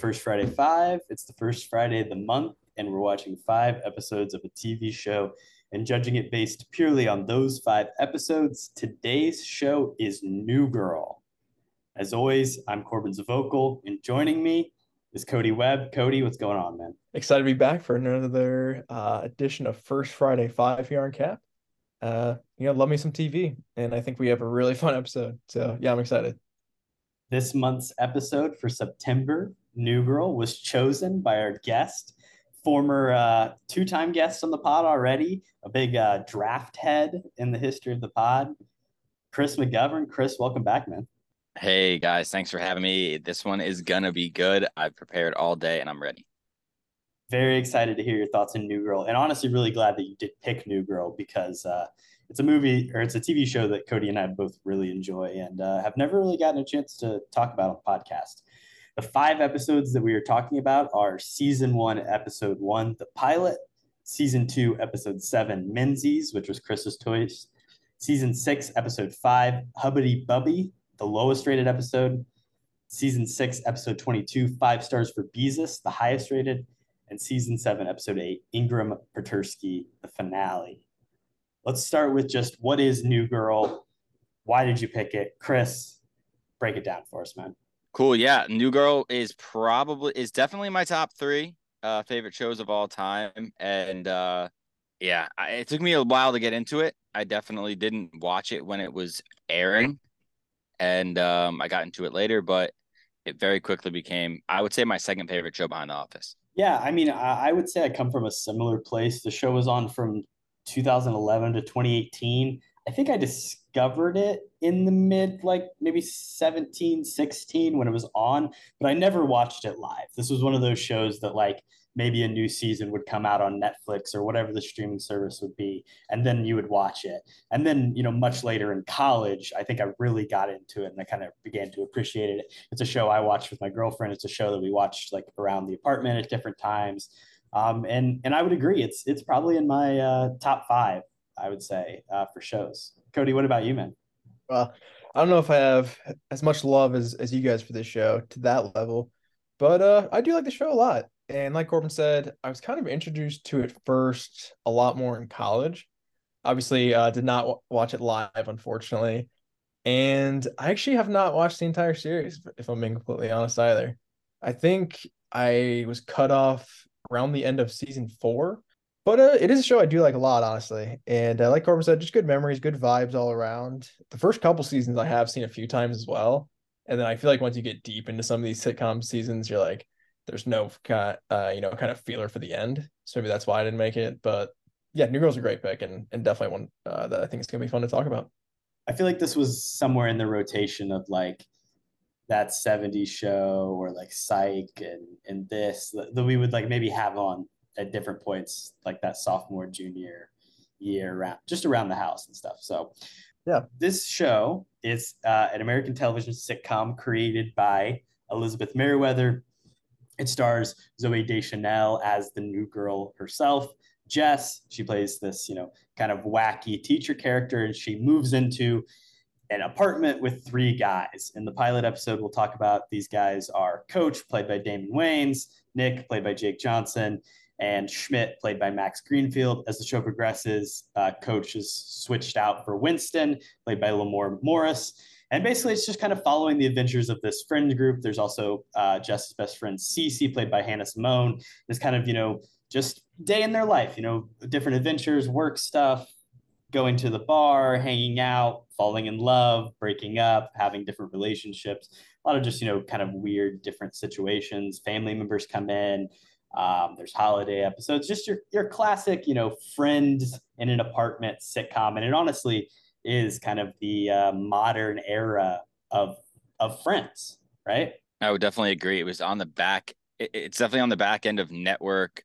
First Friday Five. It's the first Friday of the month, and we're watching five episodes of a TV show and judging it based purely on those five episodes. Today's show is New Girl. As always, I'm Korbin Zvokel, and joining me is Kody Webb. Kody, what's going on, man? Excited to be back for another uh, edition of First Friday Five here on KHAP. Uh, you know, love me some TV, and I think we have a really fun episode. So yeah, I'm excited. This month's episode for September, New Girl, was chosen by our guest, former uh, two-time guest on the pod already, a big uh, draft head in the history of the pod, Chris McGovern. Chris, welcome back, man. Hey guys, thanks for having me. This one is gonna be good. I've prepared all day and I'm ready. Very excited to hear your thoughts on New Girl, and honestly, really glad that you did pick New Girl because uh, it's a movie or it's a TV show that Kody and I both really enjoy and uh, have never really gotten a chance to talk about on the podcast. The five episodes that we are talking about are season one, episode one, the pilot, season two, episode seven, Menzies, which was Chris's toys, season six, episode five, Hubbedy Bubby, the lowest rated episode, season six, episode 22, five stars for Beezus, the highest rated, and season seven, episode eight, Engram Pattersky, the finale let's start with just what is New Girl? Why did you pick it? Chris, break it down for us, man. Cool. Yeah. New Girl is probably is definitely my top three uh favorite shows of all time. And uh yeah, I, it took me a while to get into it. I definitely didn't watch it when it was airing. And um I got into it later, but it very quickly became, I would say, my second favorite show behind The Office. Yeah, I mean, I would say I come from a similar place. The show was on from 2011 to 2018. I think I discovered it in the mid, like maybe 17, 16 when it was on, but I never watched it live. This was one of those shows that, like, maybe a new season would come out on Netflix or whatever the streaming service would be, and then you would watch it. And then, you know, much later in college, I think I really got into it and I kind of began to appreciate it. It's a show I watched with my girlfriend. It's a show that we watched like around the apartment at different times. Um, and and I would agree, it's it's probably in my uh, top five. I would say uh, for shows. Kody, what about you, man? Well, I don't know if I have as much love as as you guys for this show to that level, but uh, I do like the show a lot. And like Korbin said, I was kind of introduced to it first a lot more in college. Obviously, uh, did not w- watch it live, unfortunately. And I actually have not watched the entire series, if I'm being completely honest either. I think I was cut off around the end of season four. But uh, it is a show I do like a lot, honestly. And uh, like Korbin said, just good memories, good vibes all around. The first couple seasons I have seen a few times as well. And then I feel like once you get deep into some of these sitcom seasons, you're like, there's no kind, uh, you know, kind of feeler for the end. So maybe that's why I didn't make it. But yeah, New Girl's a great pick and and definitely one uh, that I think is gonna be fun to talk about. I feel like this was somewhere in the rotation of like that 70s show or like psych and and this that we would like maybe have on at different points like that sophomore junior year around just around the house and stuff. So yeah. this show is uh, an american television sitcom created by elizabeth meriwether it stars Zooey deschanel as the new girl herself jess. She plays this you know kind of wacky teacher character and she moves into an apartment with three guys. In the pilot episode, we'll talk about these guys are Coach, played by Damon Wayans, Nick, played by Jake Johnson, and Schmidt, played by Max Greenfield. As the show progresses, uh, Coach is switched out for Winston, played by Lamorne Morris. And basically, it's just kind of following the adventures of this friend group. There's also uh, Jess's best friend, Cece, played by Hannah Simone. This kind of, you know, just day in their life, you know, different adventures, work stuff, going to the bar, hanging out, falling in love, breaking up, having different relationships, a lot of just, you know, kind of weird different situations. Family members come in. Um, there's holiday episodes, just your your classic, you know, friends in an apartment sitcom, and it honestly is kind of the uh, modern era of of Friends, right? I would definitely agree. It was on the back. it's definitely on the back end of network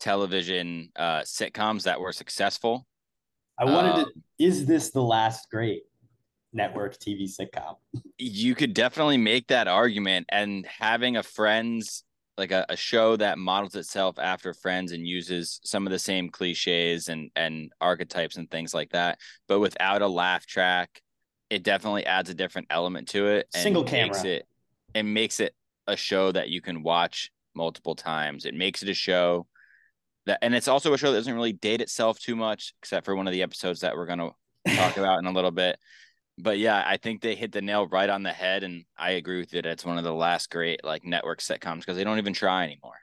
television uh, sitcoms that were successful. I wanted to. Um, is this the last great network TV sitcom? You could definitely make that argument, and having a Friends like a, a show that models itself after Friends and uses some of the same cliches and and archetypes and things like that, but without a laugh track, it definitely adds a different element to it. Single camera. Makes it, it makes it a show that you can watch multiple times. It makes it a show that, and it's also a show that doesn't really date itself too much, except for one of the episodes that we're gonna talk about in a little bit. But yeah, I think they hit the nail right on the head, and I agree with it. It's one of the last great like network sitcoms because they don't even try anymore.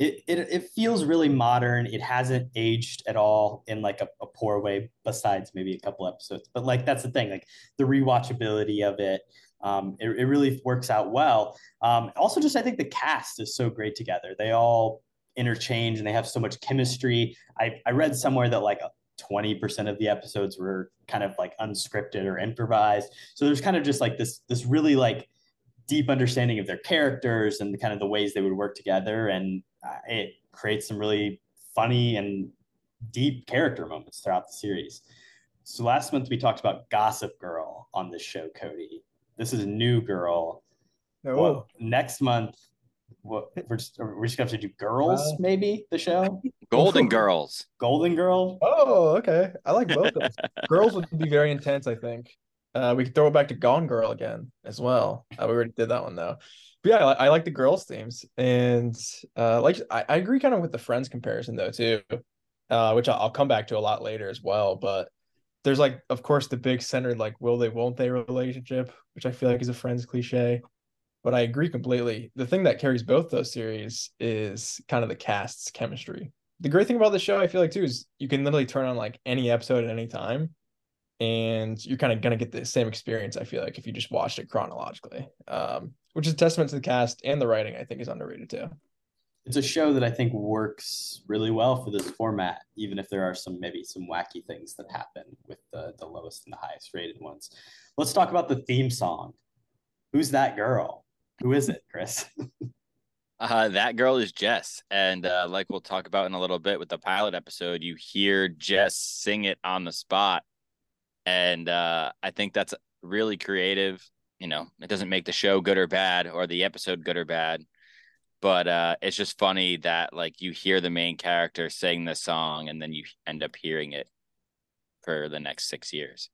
It, it it feels really modern. It hasn't aged at all in like a, a poor way, besides maybe a couple episodes. But like that's the thing, like the rewatchability of it. Um, it, it really works out well. Um, also, just I think the cast is so great together. They all interchange and they have so much chemistry. I, I read somewhere that like 20% of the episodes were kind of like unscripted or improvised. So there's kind of just like this this really like deep understanding of their characters and the kind of the ways they would work together and uh, it creates some really funny and deep character moments throughout the series. So last month we talked about Gossip Girl on this show, Kody. This is a New Girl. Oh, Well, next month, what we're just we're just gonna have to do girls, Wow. maybe the show Golden Girls. Golden girls oh, okay. I like both of those. Girls would be very intense, I think. Uh, we could throw it back to Gone Girl again as well. Uh, we already did that one though. But yeah, I, I like the girls themes, and uh, like I, I agree kind of with the Friends comparison though too, uh, which I'll, I'll come back to a lot later as well. But there's like, of course, the big centered like will they won't they relationship, which I feel like is a Friends cliche. But I agree completely. The thing that carries both those series is kind of the cast's chemistry. The great thing about the show, I feel like too, is you can literally turn on like any episode at any time, and you're kind of gonna get the same experience. I feel like if you just watched it chronologically, um, which is a testament to the cast and the writing. I think is underrated too. It's a show that I think works really well for this format, even if there are some maybe some wacky things that happen with the the lowest and the highest rated ones. Let's talk about the theme song. Who's that girl? Who is it, Chris? Uh, that girl is Jess, and uh, like we'll talk about in a little bit with the pilot episode, you hear Jess sing it on the spot, and uh, I think that's really creative. You know, it doesn't make the show good or bad, or the episode good or bad, but uh, it's just funny that like you hear the main character sing the song, and then you end up hearing it for the next six years.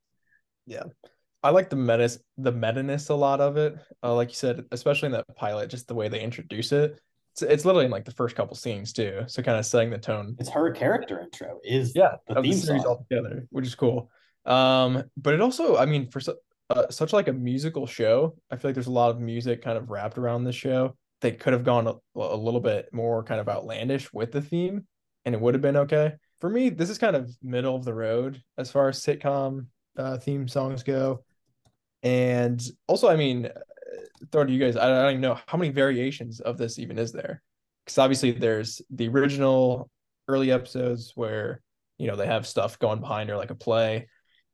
I like the menace, the meta-ness a lot of it. Uh, like you said, especially in that pilot, just the way they introduce it. It's, it's literally in like the first couple scenes too. So kind of setting the tone. It's her character intro. Is Yeah, the of the theme series song. altogether, which is cool. Um, but it also, I mean, for su- uh, such like a musical show, I feel like there's a lot of music kind of wrapped around this show. They could have gone a, a little bit more kind of outlandish with the theme, and it would have been okay. For me, this is kind of middle of the road as far as sitcom uh, theme songs go. And also, I mean, throw to you guys. I, I don't even know how many variations of this even is there, because obviously there's the original early episodes where you know they have stuff going behind or like a play,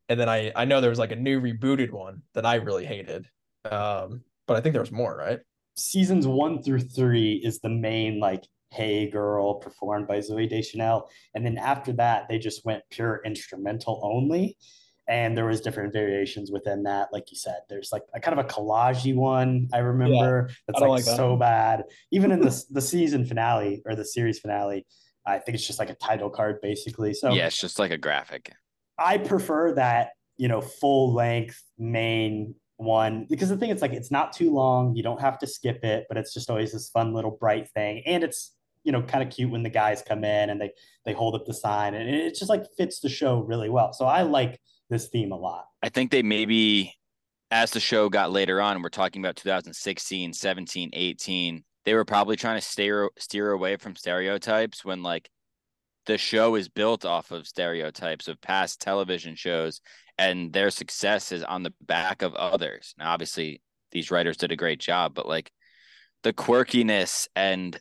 and then I I know there was like a new rebooted one that I really hated, um, but I think there was more, right? seasons one through three is the main like hey girl performed by zooey deschanel and then after that they just went pure instrumental only and there was different variations within that like you said there's like a kind of a collagey one i remember that's I like, like that so bad even in the, the season finale or the series finale i think it's just like a title card basically so yeah, it's just like a graphic. I prefer that, you know, full length main one because the thing it's like it's not too long. You don't have to skip it, but it's just always this fun little bright thing. And it's, you know, kind of cute when the guys come in and they they hold up the sign and it just like fits the show really well. So I like this theme a lot. I think they maybe, as the show got later on, we're talking about 2016, 17, 18, they were probably trying to steer steer away from stereotypes when like the show is built off of stereotypes of past television shows and their success is on the back of others. Now obviously these writers did a great job, but like the quirkiness and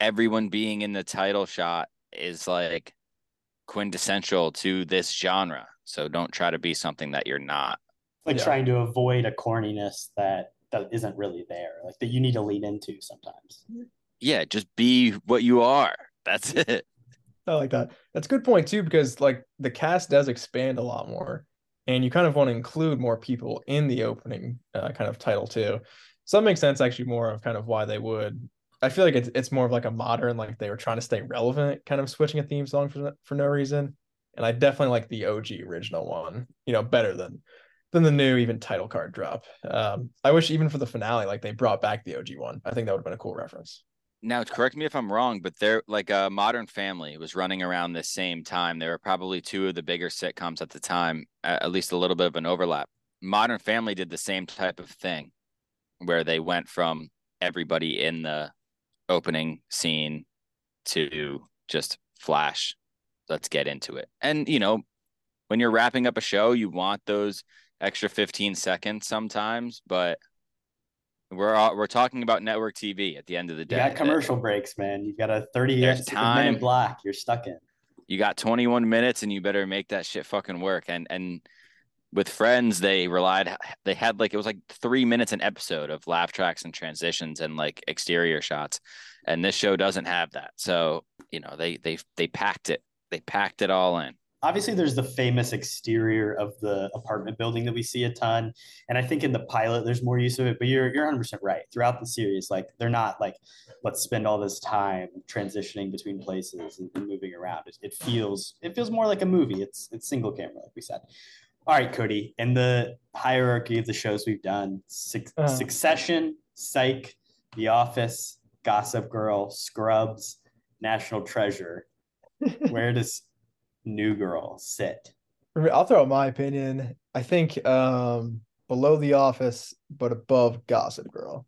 everyone being in the title shot is like quintessential to this genre. So don't try to be something that you're not. Like Yeah. trying to avoid a corniness that that isn't really there, like that you need to lean into sometimes. Yeah, just be what you are. That's it. I like that. That's a good point too, because like the cast does expand a lot more, and you kind of want to include more people in the opening uh, kind of title too. So that makes sense actually more of kind of why they would. I feel like it's it's more of like a modern, like they were trying to stay relevant, kind of switching a theme song for for no reason. And I definitely like the OG original one, you know, better than than the new even title card drop. Um, I wish even for the finale, like they brought back the OG one. I think that would have been a cool reference. Now, correct me if I'm wrong, but they're like a Modern Family was running around this same time. There were probably two of the bigger sitcoms at the time, at least a little bit of an overlap. Modern Family did the same type of thing, where they went from everybody in the opening scene to just flash. Let's get into it. And you know, when you're wrapping up a show, you want those extra 15 seconds sometimes, but we're all, we're talking about network TV at the end of the day. You got commercial breaks, man. You've got a 30 There's time. block. You're stuck in. You got 21 minutes and you better make that shit fucking work. And and with friends, they relied they had like it was like three minutes an episode of laugh tracks and transitions and like exterior shots. And this show doesn't have that. So, you know, they they they packed it. They packed it all in. Obviously there's the famous exterior of the apartment building that we see a ton. And i think in the pilot there's more use of it but you're you're 100% right. Throughout the series like they're not like let's spend all this time transitioning between places and, and moving around. It, it, feels it feels more like a movie. It's it's single camera like we said. All right kody in the hierarchy of the shows we've done uh-huh. succession psych the office gossip girl scrubs national treasure where does New Girl sit? I'll throw out my opinion. I think um, below The Office, but above Gossip Girl.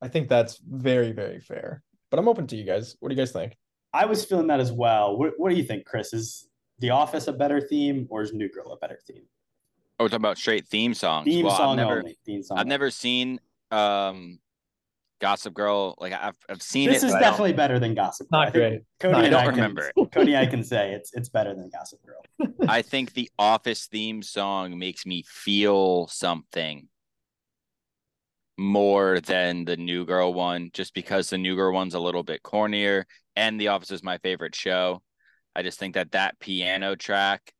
I think that's very, very fair. But I'm open to you guys. What do you guys think? I was feeling that as well. What, what do you think, Chris? Is The Office a better theme or is New Girl a better theme? Oh, we're talking about straight theme songs. Theme well, song I've never, only. Theme song I've only. never seen um, Gossip Girl. Like I've I've seen this it. This is definitely better than Gossip Girl. Not great. Kody no, I don't I remember. Can, Kody, I can say it's it's better than Gossip Girl. I think the Office theme song makes me feel something more than the New Girl one, just because the New Girl one's a little bit cornier, and The Office is my favorite show. I just think that that piano track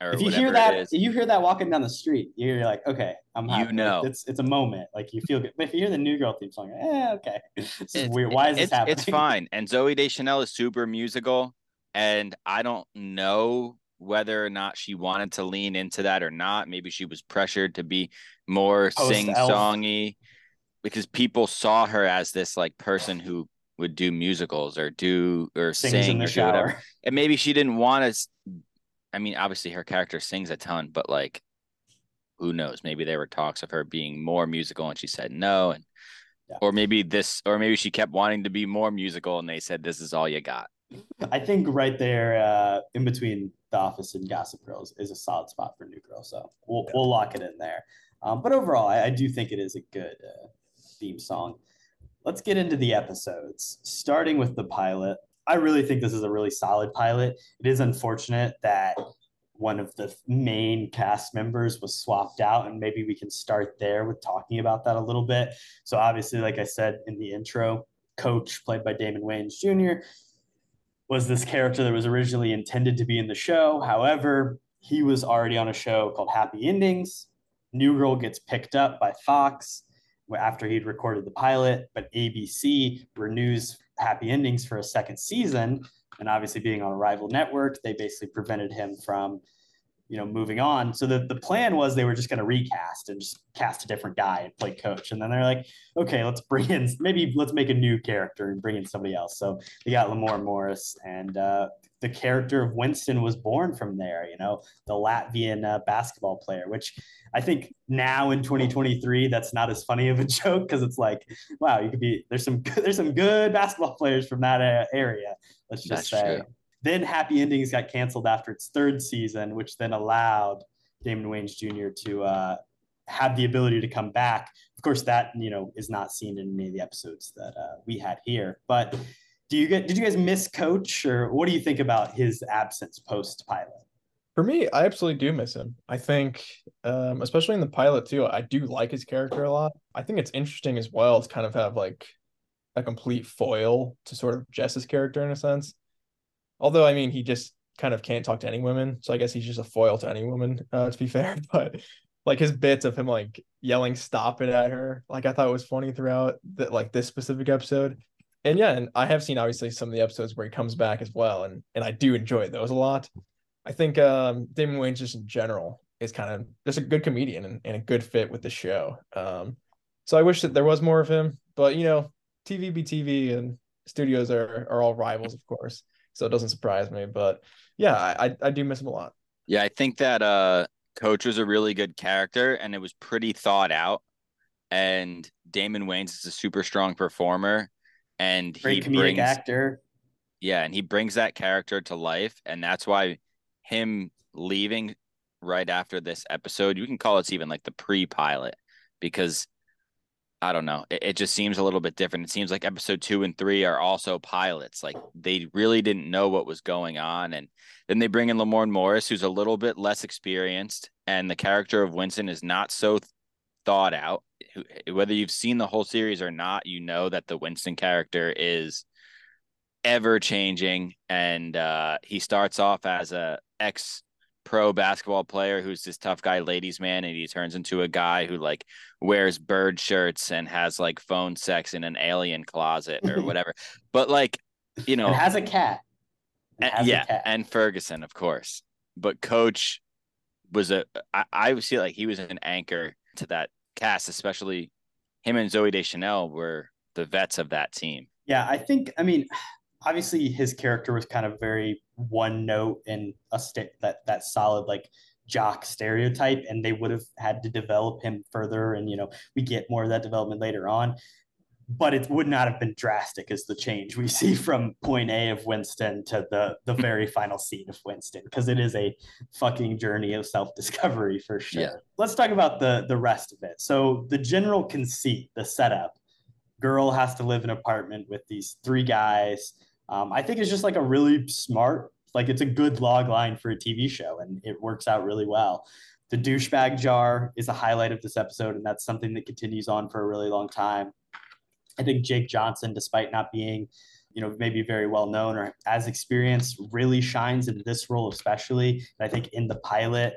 if you hear that, you hear that walking down the street, you're like, okay, I'm happy. You know, it's it's a moment. Like you feel good. But if you hear the New Girl theme song, eh, okay, this is it's, weird. Why is this happening? It's fine. And Zooey Deschanel is super musical, and I don't know whether or not she wanted to lean into that or not. Maybe she was pressured to be more sing songy because people saw her as this like person who would do musicals or do or Sings sing or shower. whatever. And maybe she didn't want to I mean, obviously her character sings a ton, but like, who knows? Maybe there were talks of her being more musical, and she said no, and yeah. or maybe this, or maybe she kept wanting to be more musical, and they said this is all you got. I think right there, uh, in between The Office and Gossip Girls, is a solid spot for New Girl. So we'll yeah. we'll lock it in there. Um, but overall, I, I, do think it is a good uh, theme song. Let's get into the episodes, starting with the pilot. I really think this is a really solid pilot. It is unfortunate that one of the main cast members was swapped out, and maybe we can start there with talking about that a little bit. So, obviously, like I said in the intro, Coach, played by Damon Wayans Jr., was this character that was originally intended to be in the show. However, he was already on a show called Happy Endings. New Girl gets picked up by Fox after he'd recorded the pilot, but ABC renews happy endings for a second season. And obviously, being on a rival network, they basically prevented him from, you know, moving on. So the, the plan was they were just going to recast and just cast a different guy and play coach. And then they're like, okay, let's bring in maybe let's make a new character and bring in somebody else. So they got Lamorne Morris, and uh, the character of Winston was born from there. You know, the Latvian uh, basketball player, which I think now in 2023 that's not as funny of a joke because it's like, wow, you could be there's some there's some good basketball players from that uh, area. Let's just that's say. True. Then Happy Endings got canceled after its third season, which then allowed Damon Wayans Jr. to uh, have the ability to come back. Of course, that you know is not seen in any of the episodes that uh, we had here. But do you get? Did you guys miss Coach, or what do you think about his absence post pilot? For me, I absolutely do miss him. I think, um, especially in the pilot too, I do like his character a lot. I think it's interesting as well to kind of have like a complete foil to sort of Jess's character in a sense. Although, I mean, he just kind of can't talk to any women, so I guess he's just a foil to any woman. Uh, to be fair, but like his bits of him like yelling "stop it" at her, like I thought was funny throughout that like this specific episode. And yeah, and I have seen obviously some of the episodes where he comes back as well, and and I do enjoy those a lot. I think um, Damon Wayans just in general is kind of just a good comedian and, and a good fit with the show. Um, so I wish that there was more of him, but you know, TV be TV and studios are are all rivals, of course. So it doesn't surprise me. But yeah, I I do miss him a lot. Yeah, I think that uh Coach was a really good character and it was pretty thought out. And Damon Wayans is a super strong performer and Great he brings actor. yeah, and he brings that character to life, and that's why him leaving right after this episode, you can call it even like the pre-pilot, because I don't know, it, it just seems a little bit different. It seems like episode two and three are also pilots, like they really didn't know what was going on, and then they bring in Lamorne Morris, who's a little bit less experienced, and the character of Winston is not so thought out. Whether you've seen the whole series or not, you know that the Winston character is ever changing and uh he starts off as a ex pro basketball player who's this tough guy ladies man and he turns into a guy who like wears bird shirts and has like phone sex in an alien closet or whatever but like you know and has a cat. And and- yeah, cat. and Furguson, of course. But Coach was a I, I feel like he was an anchor to that cast, especially him and Zooey Deschanel were the vets of that team. Yeah, I think. I mean, obviously, his character was kind of very one note and a stick that that solid like jock stereotype, and they would have had to develop him further. And you know, we get more of that development later on, but it would not have been drastic as the change we see from point A of Winston to the the very final scene of Winston, because it is a fucking journey of self discovery for sure. Yeah. Let's talk about the the rest of it. So the general conceit, the setup girl has to live in an apartment with these three guys. Um, I think it's just like a really smart, like it's a good log line for a TV show, and it works out really well. The douchebag jar is a highlight of this episode, and that's something that continues on for a really long time. I think Jake Johnson, despite not being, you know, maybe very well known or as experienced, really shines in this role, especially. And I think in the pilot,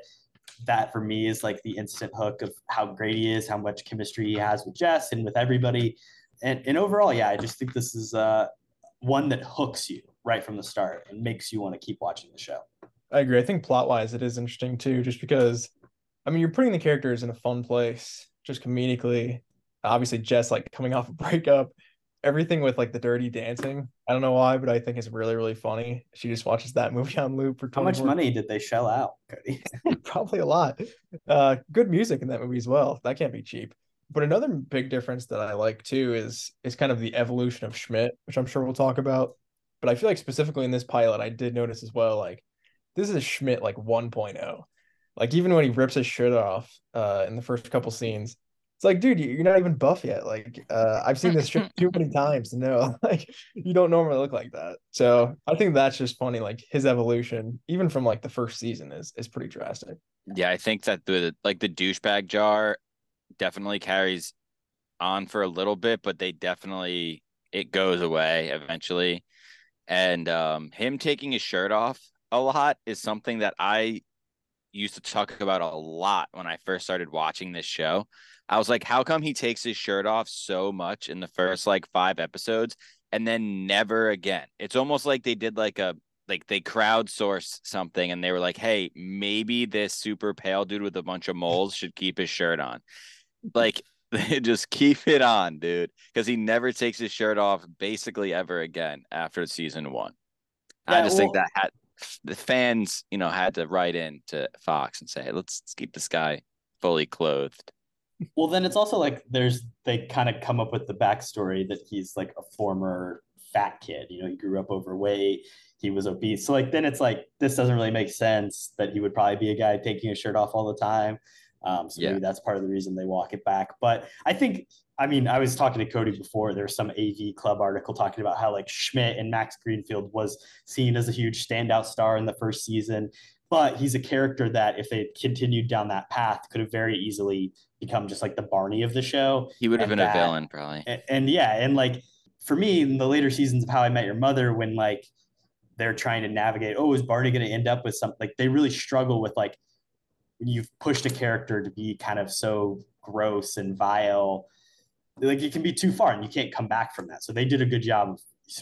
that for me is like the instant hook of how great he is, how much chemistry he has with Jess and with everybody and, and overall, yeah, I just think this is uh, one that hooks you right from the start and makes you want to keep watching the show. I agree. I think plot wise, it is interesting too, just because, I mean, you're putting the characters in a fun place, just comedically. Obviously, Jess like coming off a breakup, everything with like the dirty dancing. I don't know why, but I think it's really, really funny. She just watches that movie on loop for How much 24 money did they shell out, Kody? Probably a lot. Uh, good music in that movie as well. That can't be cheap. But another big difference that I like too is is kind of the evolution of Schmidt, which I'm sure we'll talk about. But I feel like specifically in this pilot, I did notice as well, like this is Schmidt like 1.0. Like even when he rips his shirt off uh in the first couple scenes, it's like, dude, you- you're not even buff yet. Like uh I've seen this too many times to know like you don't normally look like that. So I think that's just funny. Like his evolution, even from like the first season, is is pretty drastic. Yeah, I think that the like the douchebag jar definitely carries on for a little bit, but they definitely it goes away eventually. And um him taking his shirt off a lot is something that I used to talk about a lot when I first started watching this show. I was like, how come he takes his shirt off so much in the first like five episodes and then never again? It's almost like they did like a like they crowdsourced something and they were like, hey, maybe this super pale dude with a bunch of moles should keep his shirt on. Like just keep it on, dude, because he never takes his shirt off basically ever again after season one. I Yeah, just think that had the fans, you know, had to write in to Fox and say, hey, let's, let's keep this guy fully clothed. Well, then it's also like there's they kind of come up with the backstory that he's like a former fat kid. You know, he grew up overweight, he was obese. So like then it's like this doesn't really make sense that he would probably be a guy taking his shirt off all the time. Um, so Yeah. maybe that's part of the reason they walk it back. But I think, I mean, I was talking to Kody before. There was some AV Club article talking about how like Schmidt and Max Greenfield was seen as a huge standout star in the first season, but he's a character that if they had continued down that path could have very easily become just like the Barney of the show. He would have And been that- a villain, probably. And, and yeah, and like for me, in the later seasons of How I Met Your Mother, when like they're trying to navigate, oh, is Barney going to end up with something? Like they really struggle with like you've pushed a character to be kind of so gross and vile, like it can be too far and you can't come back from that. So they did a good job of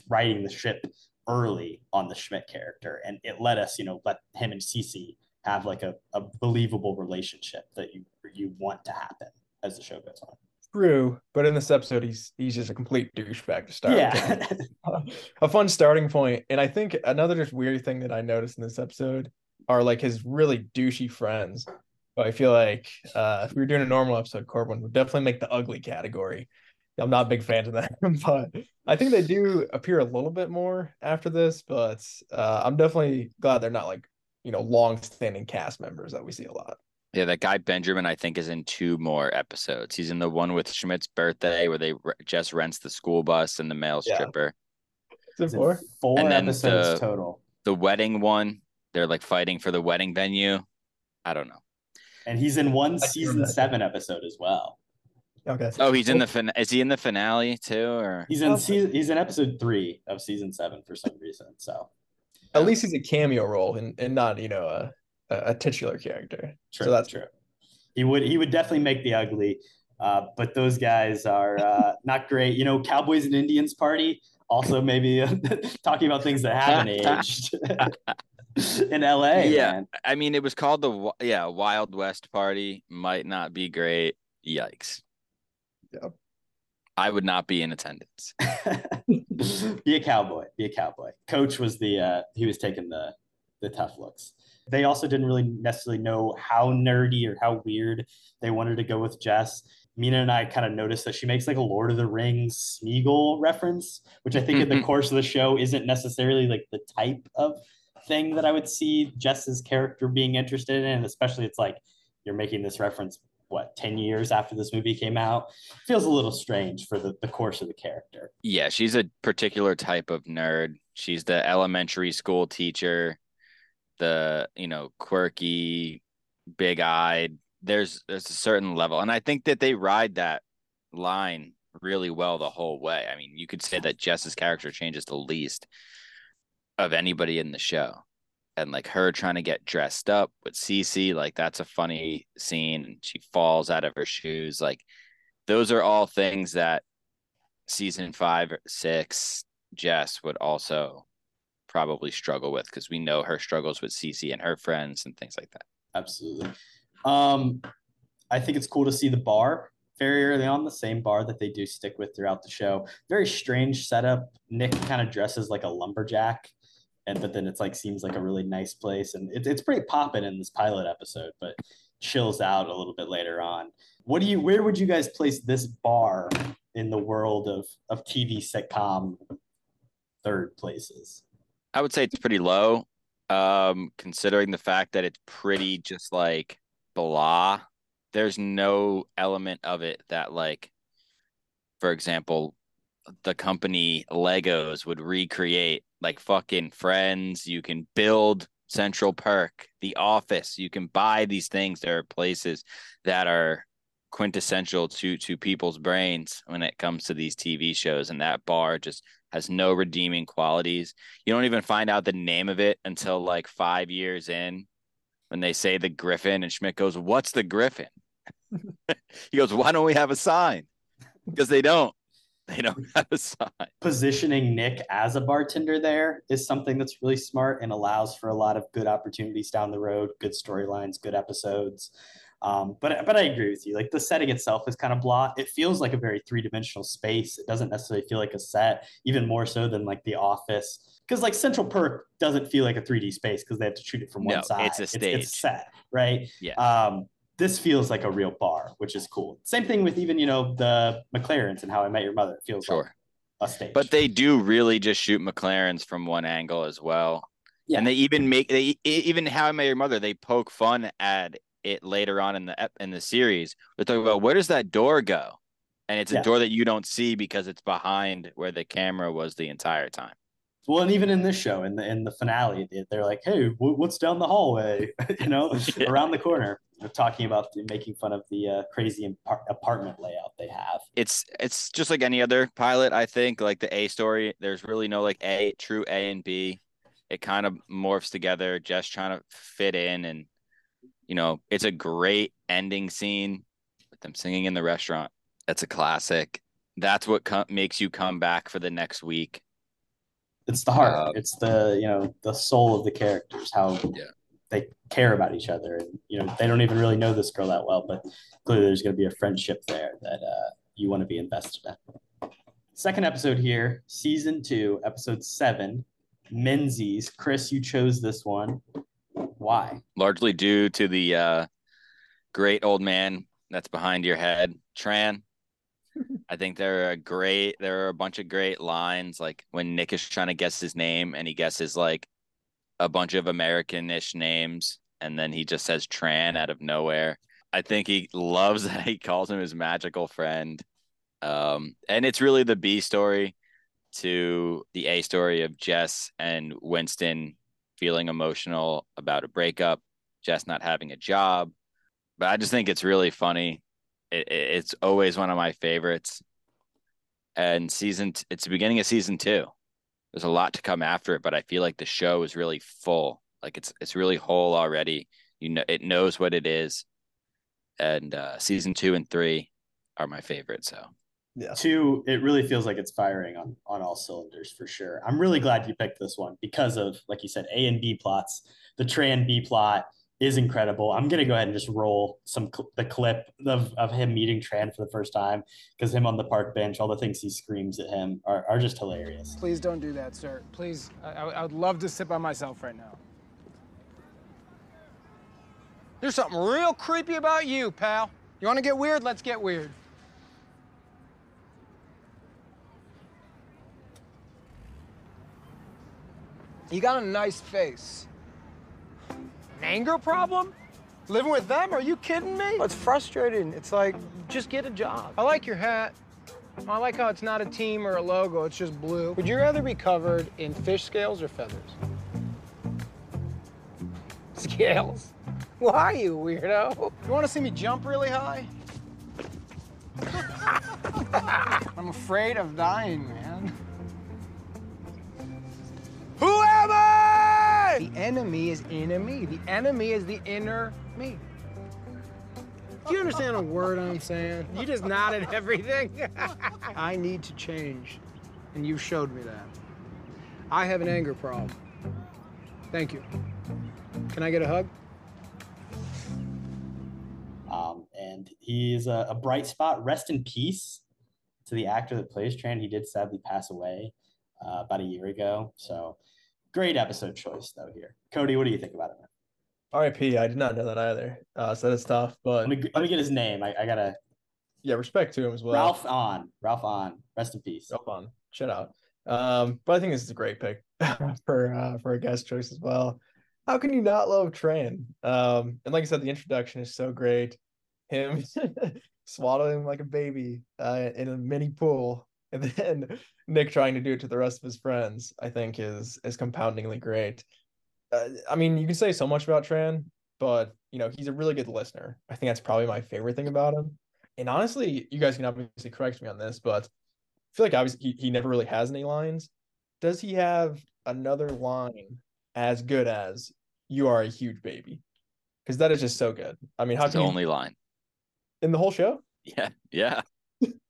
writing the ship early on the Schmidt character, and it let us, you know, let him and Cece have like a, a believable relationship that you you want to happen as the show goes on. True, but in this episode, he's he's just a complete douchebag to start. Yeah. a fun starting point, and I think another just weird thing that I noticed in this episode are like his really douchey friends. But I feel like uh, if we were doing a normal episode, Korbin would definitely make the ugly category. I'm not a big fan of that, but I think they do appear a little bit more after this. But uh, I'm definitely glad they're not like you know long-standing cast members that we see a lot. Yeah, that guy Benjamin, I think, is in two more episodes. He's in the one with Schmidt's birthday where they re- just rents the school bus and the male Yeah. stripper. Is it four? Four And then episodes the- total. The wedding one, they're like fighting for the wedding venue. I don't know. And he's in one I season seven episode as well. Okay. Oh, he's in the fin- is he in the finale too? Or He's in season he's in episode three of season seven for some reason. So At least he's a cameo role and, and not you know a a titular character. true. So that's true. He would he would definitely make the ugly. Uh, but those guys are uh, not great. You know, Cowboys and Indians party. Also, maybe talking about things that haven't aged in LA. Yeah. man. I mean, it was called the yeah Wild West Party. Might not be great. Yikes. Yep. I would not be in attendance. be a cowboy. Be a cowboy. Coach was the uh, he was taking the the tough looks. They also didn't really necessarily know how nerdy or how weird they wanted to go with Jess. Mina and I kind of noticed that she makes like a Lord of the Rings Smeagol reference, which I think in the course of the show isn't necessarily like the type of thing that I would see Jess's character being interested in. Especially it's like you're making this reference what 10 years after this movie came out feels a little strange for the, the course of the character Yeah, she's a particular type of nerd. She's the elementary school teacher, the, you know, quirky, big-eyed. There's there's a certain level. And I think that they ride that line really well the whole way. I mean, you could say that Jess's character changes the least of anybody in the show. And like her trying to get dressed up with Cece, like that's a funny scene. And she falls out of her shoes. Like those are all things that season five six, Jess would also probably struggle with because we know her struggles with Cece and her friends and things like that. absolutely um i think it's cool to see the bar very early on the same bar that they do stick with throughout the show very strange setup nick kind of dresses like a lumberjack and but then it's like seems like a really nice place and it, it's pretty popping in this pilot episode but chills out a little bit later on what do you where would you guys place this bar in the world of of tv sitcom third places I would say it's pretty low, um, considering the fact that it's pretty just like blah. There's no element of it that like, for example, the company Legos would recreate like fucking friends. You can build Central Perk, The Office. You can buy these things. There are places that are quintessential to to people's brains when it comes to these TV shows, and that bar just has no redeeming qualities. You don't even find out the name of it until like five years in when they say the Griffin, and Schmidt goes, What's the Griffin? he goes, Why don't we have a sign? Because they don't. They don't have a sign. positioning Nick as a bartender there is something that's really smart and allows for a lot of good opportunities down the road, good storylines, good episodes. Um, but but I agree with you. Like the setting itself is kind of blah. It feels like a very three dimensional space. It doesn't necessarily feel like a set, even more so than like The Office. Because like Central Perk doesn't feel like a 3D space because they have to shoot it from No, one side. it's a stage. It's, stage. set, right? Yeah. Um, this feels like a real bar, which is cool. Same thing with even you know the MacLaren's and How I Met Your Mother. It feels like Sure. a stage. But they do really just shoot MacLaren's from one angle as well. Yeah. And they even make they even How I Met Your Mother, they poke fun at it later on in the in the series. They're talking about where does that door go? And it's a Yeah. door that you don't see because it's behind where the camera was the entire time. Well, and even in this show, in the in the finale, they- they're like, "Hey, wh- what's down the hallway?" you know, Yeah. around the corner. They're talking about the, making fun of the uh, crazy apar- apartment layout they have. It's it's just like any other pilot, I think. Like the A story, there's really no like A true A and B. It kind of morphs together, just trying to fit in, and you know, it's a great ending scene with them singing in the restaurant. That's a classic. That's what makes you come back for the next week. It's the heart. Uh, it's the you know the soul of the characters. How Yeah. They care about each other, and you know they don't even really know this girl that well, but clearly there's going to be a friendship there that uh, you want to be invested in. Second episode here, season two, episode seven, Menzies. Chris, you chose this one. Why? Largely due to the uh, great old man that's behind your head, Tran. I think there are a great. There are a bunch of great lines, like when Nick is trying to guess his name and he guesses like a bunch of American-ish names, and then he just says Tran out of nowhere. I think he loves that he calls him his magical friend. Um, and it's really the B story to the A story of Jess and Winston feeling emotional about a breakup, Jess not having a job. But I just think it's really funny. It, it's always one of my favorites. And season, t- it's the beginning of season two. There's a lot to come after it, but I feel like the show is really full. Like it's it's really whole already. You know, it knows what it is. And uh, season two and three are my favorite. So yeah. Two, it really feels like it's firing on on all cylinders for sure. I'm really glad you picked this one because of, like you said, A and B plots. The Tran B plot is incredible. I'm gonna go ahead and just roll some cl- the clip of, of him meeting Tran for the first time because him on the park bench, all the things he screams at him are, are just hilarious. Please don't do that, sir. Please, I, I would love to sit by myself right now. There's something real creepy about you, pal. You want to get weird? Let's get weird. You got a nice face. An anger problem? Living with them? Are you kidding me? It's frustrating. It's like, just get a job. I like your hat. I like how it's not a team or a logo, it's just blue. Would you rather be covered in fish scales or feathers? Scales? Why, you weirdo? You want to see me jump really high? I'm afraid of dying, man. The enemy is enemy. The enemy is the inner me. Do you understand a word I'm saying? You just nodded everything. I need to change, and you showed me that. I have an anger problem. Thank you. Can I get a hug? Um, and he's a, a bright spot. Rest in peace to the actor that plays Tran. He did sadly pass away uh, about a year ago. So great episode choice though here. Kody, what do you think about it? R.I.P. I did not know that either. Uh, so that's tough. But let me, let me get his name. I, I gotta. Yeah, respect to him as well. Ralph Ahn. Ralph Ahn. Rest in peace. Ralph Ahn. Shut out. Um, but I think this is a great pick for uh, for a guest choice as well. How can you not love Tran? Um, and like I said, the introduction is so great. Him swaddling like a baby uh, in a mini pool and then Nick trying to do it to the rest of his friends, I think is is compoundingly great. Uh, I mean, you can say so much about Tran, but you know he's a really good listener. I think that's probably my favorite thing about him. And honestly, you guys can obviously correct me on this, but I feel like obviously he, he never really has any lines. Does he have another line as good as "You are a huge baby"? Because that is just so good. I mean, how it's can only you, line in the whole show? Yeah, yeah.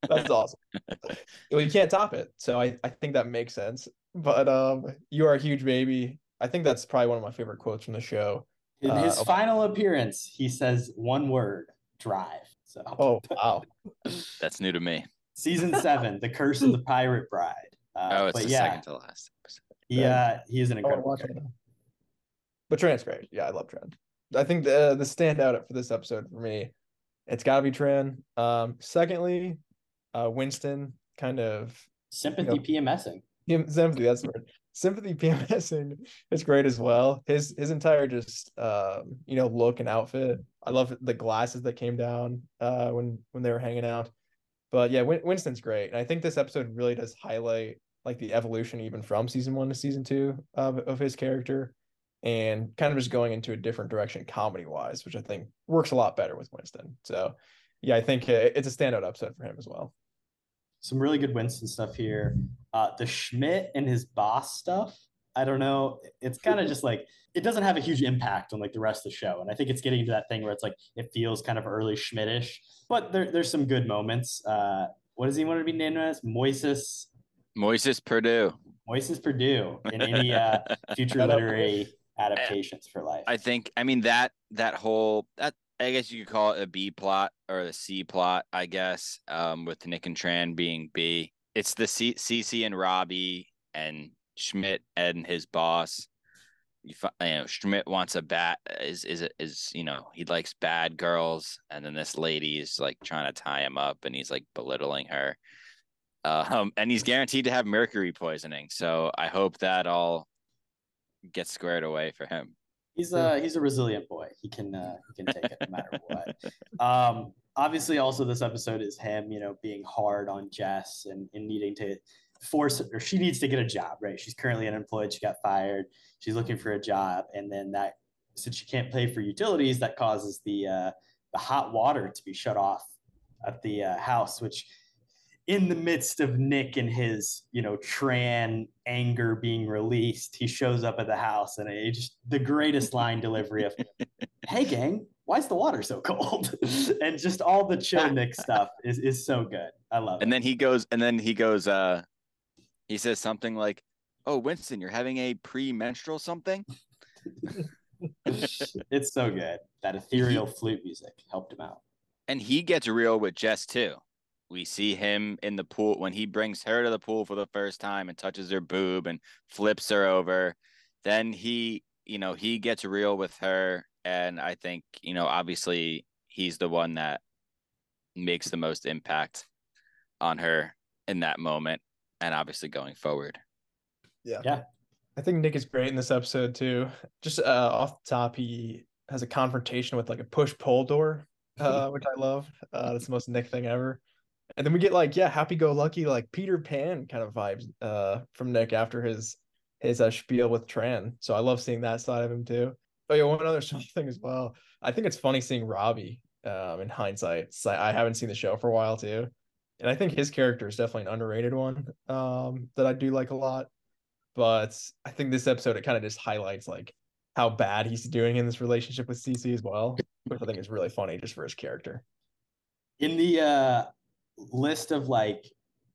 That's awesome. well, you can't top it. So I, I think that makes sense. But um, you are a huge baby. I think that's probably one of my favorite quotes from the show. In uh, his final appearance, he says one word: drive. So oh wow, that's new to me. Season seven, The Curse of the Pirate Bride. Uh, oh, it's the yeah, second to last. episode. Yeah, he is an incredible. But Tran's great. Yeah, I love Tran. I think the the standout for this episode for me it's got to be Tran. Um, secondly, uh, Winston kind of sympathy you know, PMSing. Sympathy, that's the word. Sympathy PMSing is great as well. His his entire just um, you know look and outfit. I love the glasses that came down uh, when when they were hanging out. But yeah, Win- Winston's great, and I think this episode really does highlight like the evolution even from season one to season two of of his character and kind of just going into a different direction comedy wise, which I think works a lot better with Winston. So, yeah, I think it's a standout episode for him as well. Some really good Winston stuff here. Uh, the Schmidt and his boss stuff. I don't know. It's kind of just like it doesn't have a huge impact on like the rest of the show, and I think it's getting to that thing where it's like it feels kind of early Schmidtish, but there, there's some good moments. Uh, what does he want to be named as? Moises. Moises Perdue. Moises Perdue in any uh, future literary adaptations for life. I think I mean that that whole that I guess you could call it a B plot or the C plot, I guess, um, with Nick and Tran being B. It's the C Cece and Robbie and Schmidt and his boss. You, you know, Schmidt wants a bat is is is you know he likes bad girls, and then this lady is like trying to tie him up, and he's like belittling her. Um, and he's guaranteed to have mercury poisoning. So I hope that all gets squared away for him. He's a he's a resilient boy. He can uh, he can take it no matter what. Um, obviously, also this episode is him, you know, being hard on Jess and, and needing to force or she needs to get a job, right? She's currently unemployed. She got fired. She's looking for a job, and then that since she can't pay for utilities, that causes the uh, the hot water to be shut off at the uh, house, which in the midst of Nick and his, you know, Tran anger being released, he shows up at the house and it just the greatest line delivery of, "Hey gang, why is the water so cold?" and just all the chill Nick stuff is is so good. I love it. And then he goes, and then he goes, uh, he says something like, "Oh, Winston, you're having a pre-menstrual something." it's so good. That ethereal flute music helped him out. And he gets real with Jess too we see him in the pool when he brings her to the pool for the first time and touches her boob and flips her over. Then he, you know, he gets real with her. And I think, you know, obviously he's the one that makes the most impact on her in that moment and obviously going forward. Yeah. Yeah. I think Nick is great in this episode too. Just uh, off the top, he has a confrontation with like a push pull door, uh, which I love. Uh, that's the most Nick thing ever. And then we get like, yeah, happy go lucky, like Peter Pan kind of vibes uh from Nick after his his uh, spiel with Tran. So I love seeing that side of him too. Oh yeah, one other thing as well. I think it's funny seeing Robbie um in hindsight. So I haven't seen the show for a while too. And I think his character is definitely an underrated one um that I do like a lot. But I think this episode it kind of just highlights like how bad he's doing in this relationship with Cece as well, which I think is really funny just for his character. In the uh list of like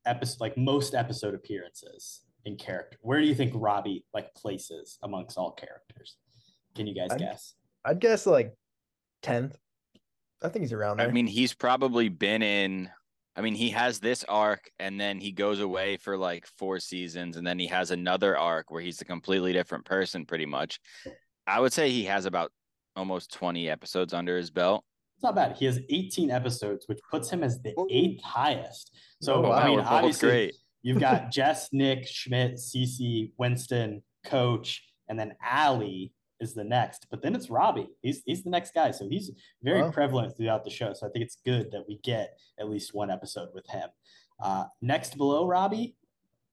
episode like most episode appearances in character. Where do you think robbie like places amongst all characters? Can you guys I'd, guess? I'd guess like 10th i think he's around there. i mean he's probably been in i mean he has this arc and then he goes away for like four seasons and then he has another arc where he's a completely different person pretty much. I would say he has about almost 20 episodes under his belt it's not bad. He has 18 episodes, which puts him as the eighth highest. So, Oh, wow, I mean, we're obviously, great. you've got Jess, Nick, Schmidt, Cece, Winston, Coach, and then Allie is the next. But then it's Robbie. He's he's the next guy. So he's very Wow. prevalent throughout the show. So I think it's good that we get at least one episode with him. Uh, next below Robbie,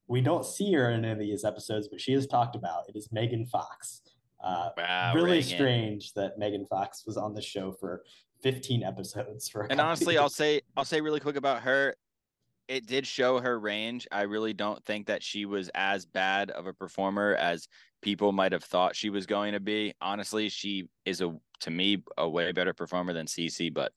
we don't see her in any of these episodes, but she is talked about. It is Megan Fox. Uh, Wow, really Reagan. strange that Megan Fox was on the show for 15 episodes for And honestly, I'll say I'll say really quick about her. It did show her range. I really don't think that she was as bad of a performer as people might have thought she was going to be. Honestly, she is a to me a way better performer than Cece, but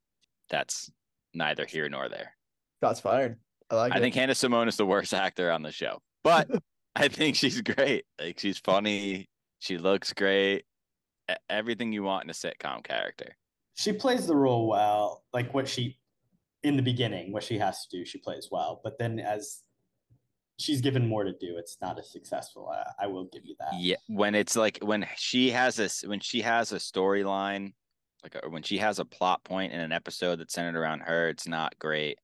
that's neither here nor there. shots fired i like I it think Hannah Simone is the worst actor on the show, but I think she's great. Like she's funny, she looks great, everything you want in a sitcom character. She plays the role well like what she in the beginning what she has to do she plays well but then as she's given more to do it's not as successful i, I will give you that Yeah, when it's like when she has this when she has a storyline, like or when she has a plot point in an episode that's centered around her, it's not great.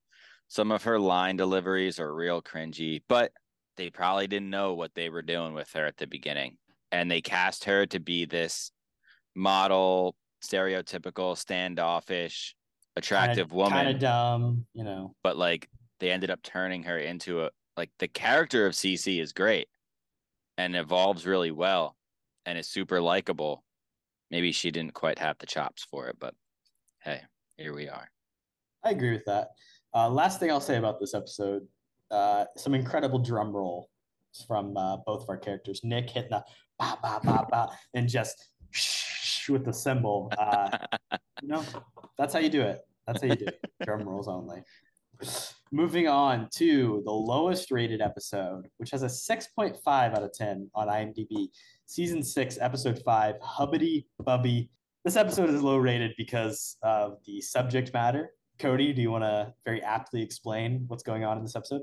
Some of her line deliveries are real cringy, but they probably didn't know what they were doing with her at the beginning. And they cast her to be this model, stereotypical, standoffish, attractive woman kind of dumb you know but like they ended up turning her into a like the character of Cece is great and evolves really well and is super likable. Maybe she didn't quite have the chops for it, but hey, here we are. i agree with that uh, last thing i'll say about this episode uh, some incredible drum roll from uh, both of our characters nick hitting the ba ba ba ba and just with the cymbal uh, you know that's how you do it that's how you do it drum rolls only Moving on to the lowest rated episode, which has a 6.5 out of 10 on IMDb. Season 6, Episode 5, Hubbedy Bubby. This episode is low rated because of the subject matter. Kody, do you want to very aptly explain what's going on in this episode?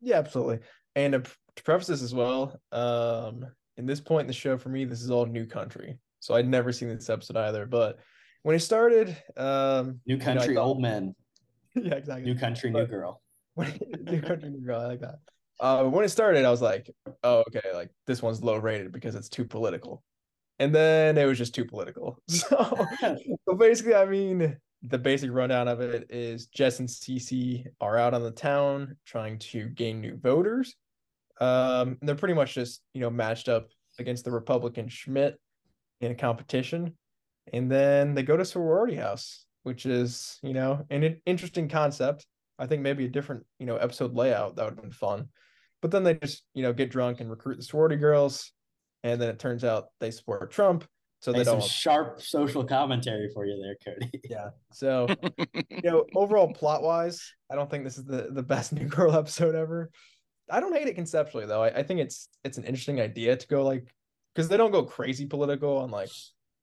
Yeah, absolutely. And to, to preface this as well, um, in this point in the show for me, this is all new country. So I'd never seen this episode either. But when it started, um, New country, you know, thought, old men. yeah, exactly. New country, new girl. When, new country, new girl. I like that. Uh, when it started, I was like, oh, okay, like this one's low rated because it's too political. And then it was just too political. So, so basically, I mean, the basic rundown of it is Jess and Cece are out on the town trying to gain new voters. Um, and they're pretty much just, you know, matched up against the Republican Schmidt in a competition. And then they go to sorority house, which is, you know, an interesting concept. I think maybe a different, you know, episode layout that would have been fun. But then they just, you know, get drunk and recruit the sorority girls. And then it turns out they support Trump. So they some don't. sharp social commentary for you there, Kody. Yeah. So, you know, overall plot wise, I don't think this is the, the best New Girl episode ever. I don't hate it conceptually though. I, I think it's it's an interesting idea to go like because they don't go crazy political on like,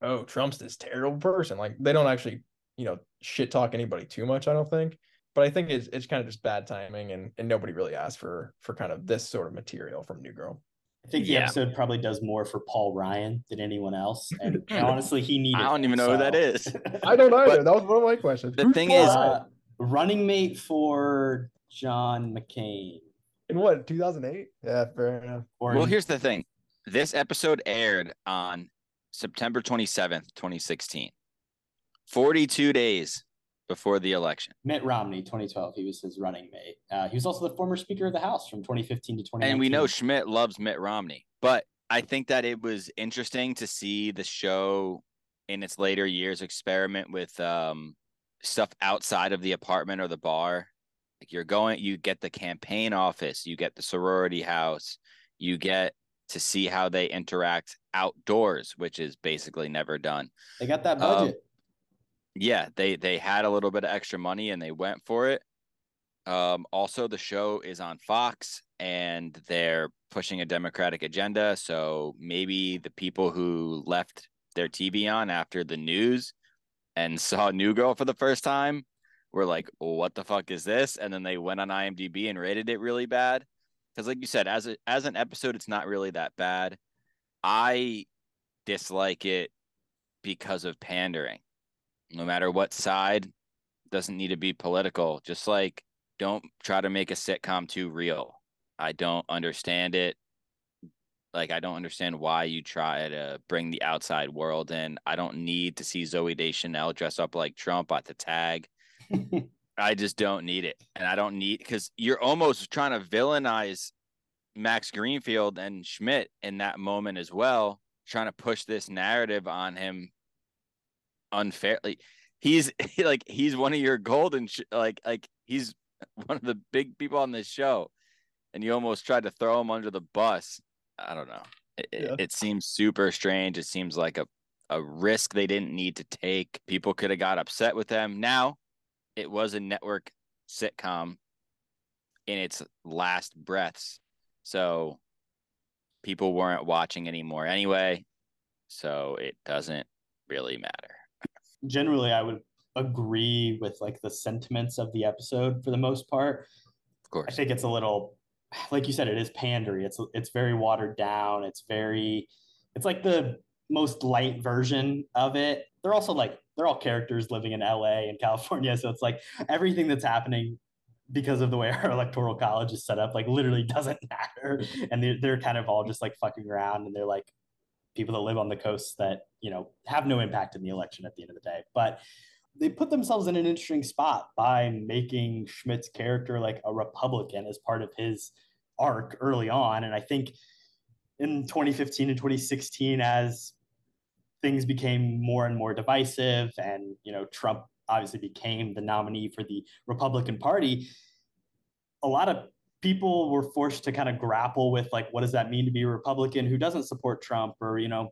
oh, Trump's this terrible person. Like they don't actually, you know, shit talk anybody too much, I don't think. But I think it's it's kind of just bad timing and and nobody really asked for for kind of this sort of material from New Girl. I think the Yeah. episode probably does more for Paul Ryan than anyone else. And honestly, he needed I don't it, even know who that is. I don't either. But that was one of my questions. the Who's thing Paul is- Uh, running mate for John McCain. in what 2008? Yeah, fair enough. Or Well, in- here's the thing. This episode aired on September 27th, 2016. 42 days before the election. Mitt Romney, 2012. He was his running mate. Uh, he was also the former Speaker of the House from 2015 to 2019. And we know Schmidt loves Mitt Romney, but I think that it was interesting to see the show in its later years experiment with um, stuff outside of the apartment or the bar. Like you're going, you get the campaign office, you get the sorority house, you get to see how they interact outdoors, which is basically never done. they got that Um, budget. yeah, they they had a little bit of extra money and they went for it. Um, also, the show is on Fox and they're pushing a democratic agenda. So maybe the people who left their TV on after the news and saw New Girl for the first time were like, "What the fuck is this?" And then they went on IMDb and rated it really bad. Because, like you said, as a as an episode, it's not really that bad. I dislike it because of pandering. No matter what side doesn't need to be political. Just like don't try to make a sitcom too real. I don't understand it. Like i don't understand why you try to bring the outside world in. I don't need to see zooey deschanel dress up like trump at the tag i just don't need it and i don't need because you're almost trying to villainize max greenfield and schmidt in that moment as well trying to push this narrative on him unfairly. He's like he's one of your golden sh- like like he's one of the big people on this show, and you almost tried to throw him under the bus. I don't know. It, it- Yeah. it seems super strange. It seems like a a risk they didn't need to take. People could have got upset with them. Now, it was a network sitcom in its last breaths, so people weren't watching anymore anyway. So it doesn't really matter. Generally, I would agree with like the sentiments of the episode for the most part. Of course. I think it's a little, like you said, it is pandery. It's it's very watered down. It's very, it's like the most light version of it. They're also like they're all characters living in LA and California, so it's like everything that's happening because of the way our electoral college is set up, like literally doesn't matter. And they're, they're kind of all just like fucking around, and they're like people that live on the coast that you know have no impact in the election at the end of the day, but they put themselves in an interesting spot by making Schmidt's character like a Republican as part of his arc early on. And I think in 2015 and 2016, as things became more and more divisive, and you know, Trump obviously became the nominee for the Republican Party, a lot of people were forced to kind of grapple with like what does that mean to be a Republican who doesn't support Trump or you know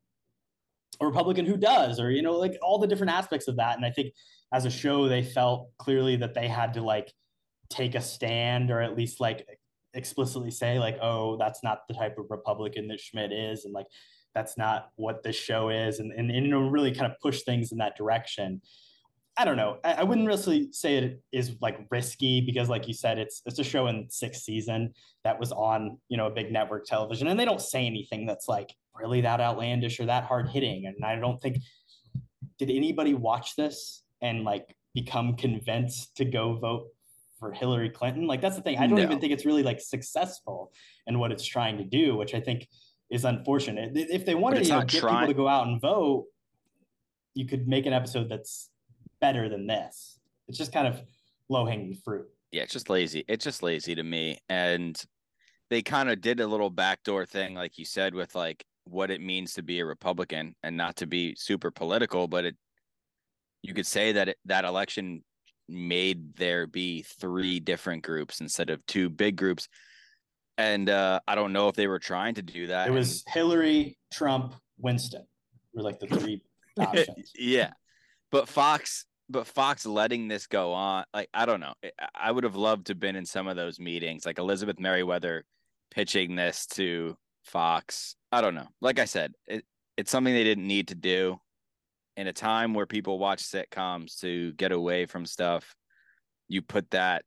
a Republican who does, or you know, like all the different aspects of that. And I think as a show, they felt clearly that they had to like take a stand or at least like explicitly say like oh that's not the type of republican that schmidt is and like that's not what this show is and, and, and know really kind of push things in that direction i don't know I, I, wouldn't really say it is like risky because like you said it's it's a show in sixth season that was on you know a big network television and they don't say anything that's like really that outlandish or that hard hitting and i don't think did anybody watch this and like become convinced to go vote for Hillary Clinton. Like that's the thing. I don't no. even think it's really like successful in what it's trying to do, which I think is unfortunate. If they wanted to know, get trying- people to go out and vote, you could make an episode that's better than this. It's just kind of low hanging fruit. Yeah, it's just lazy. It's just lazy to me. And they kind of did a little backdoor thing, like you said, with like what it means to be a Republican and not to be super political, but it you could say that it, that election made there be three different groups instead of two big groups. And uh, I don't know if they were trying to do that. It was and... Hillary, Trump, Winston were like the three options. yeah. But Fox, but Fox letting this go on, like, I don't know. I would have loved to have been in some of those meetings, like Elizabeth Meriwether pitching this to Fox. I don't know. Like I said, it, it's something they didn't need to do in a time where people watch sitcoms to get away from stuff, you put that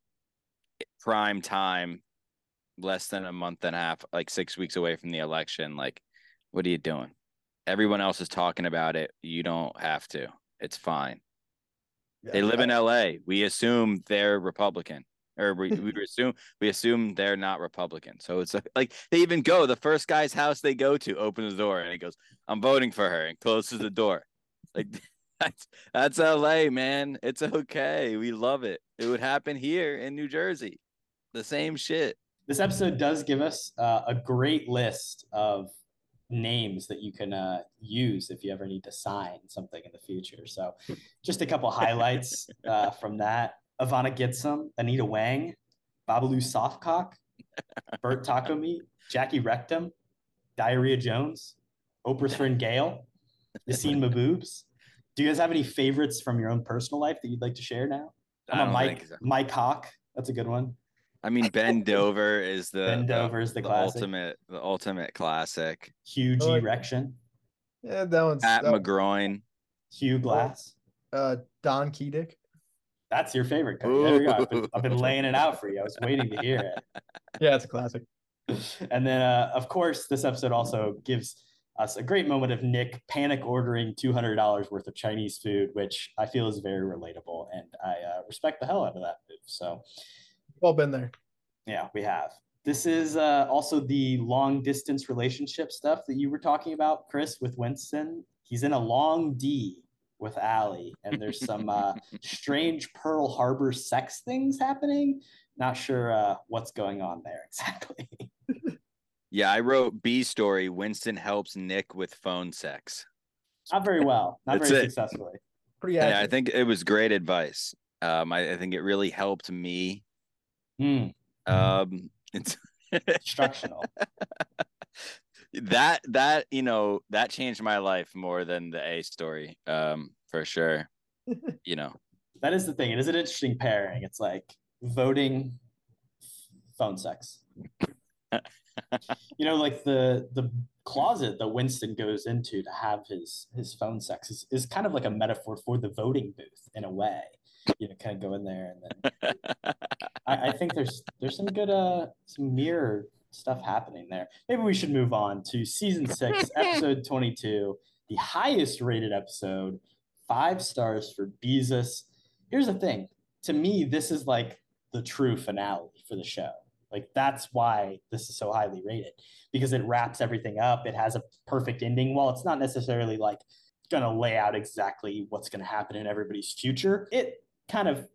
prime time less than a month and a half, like six weeks away from the election. Like, what are you doing? Everyone else is talking about it. You don't have to. It's fine. Yeah, they live in LA. We assume they're Republican. Or we, we assume we assume they're not Republican. So it's like they even go the first guy's house they go to, opens the door, and he goes, "I'm voting for her," and closes the door. Like that's that's LA, man. It's okay. We love it. It would happen here in New Jersey. The same shit. This episode does give us uh, a great list of names that you can uh, use if you ever need to sign something in the future. So, just a couple highlights uh, from that: Ivana Gitsum, Anita Wang, Babalu Softcock, Bert Taco Meat, Jackie Rectum, Diarrhea Jones, Oprah's friend Gail, Yassine Maboobs. Do you guys have any favorites from your own personal life that you'd like to share now? I'm a Mike so. Mike Hawk. That's a good one. I mean, Ben Dover is the Ben Dover is the, the, the ultimate the ultimate classic. Huge oh, erection. Yeah, that one's at that McGroin. Hugh Glass. Uh, Don Keadick. That's your favorite. There you go. I've been, I've been, laying it out for you. I was waiting to hear it. Yeah, it's a classic. And then, uh, of course, this episode also gives us a great moment of Nick panic ordering $200 worth of Chinese food, which I feel is very relatable. And I uh, respect the hell out of that move. So, all been there. Yeah, we have. This is uh, also the long distance relationship stuff that you were talking about, Chris, with Winston. He's in a long D with Allie, and there's some uh, strange Pearl Harbor sex things happening. Not sure uh, what's going on there exactly. Yeah, I wrote B story. Winston helps Nick with phone sex. Not very well. Not That's very it. successfully. Pretty. Yeah, I think it was great advice. Um, I, I think it really helped me. Mm. Um, it's instructional. that that you know that changed my life more than the A story. Um, for sure. you know. That is the thing. It is an interesting pairing. It's like voting, phone sex you know, like the the closet that Winston goes into to have his his phone sex is, is kind of like a metaphor for the voting booth in a way. You know, kind of go in there and then I, I think there's there's some good uh some mirror stuff happening there. Maybe we should move on to season six, episode 22, the highest rated episode, five stars for Beezus. Here's the thing to me, this is like the true finale for the show. Like that's why this is so highly rated because it wraps everything up. It has a perfect ending. While it's not necessarily like going to lay out exactly what's going to happen in everybody's future, it kind of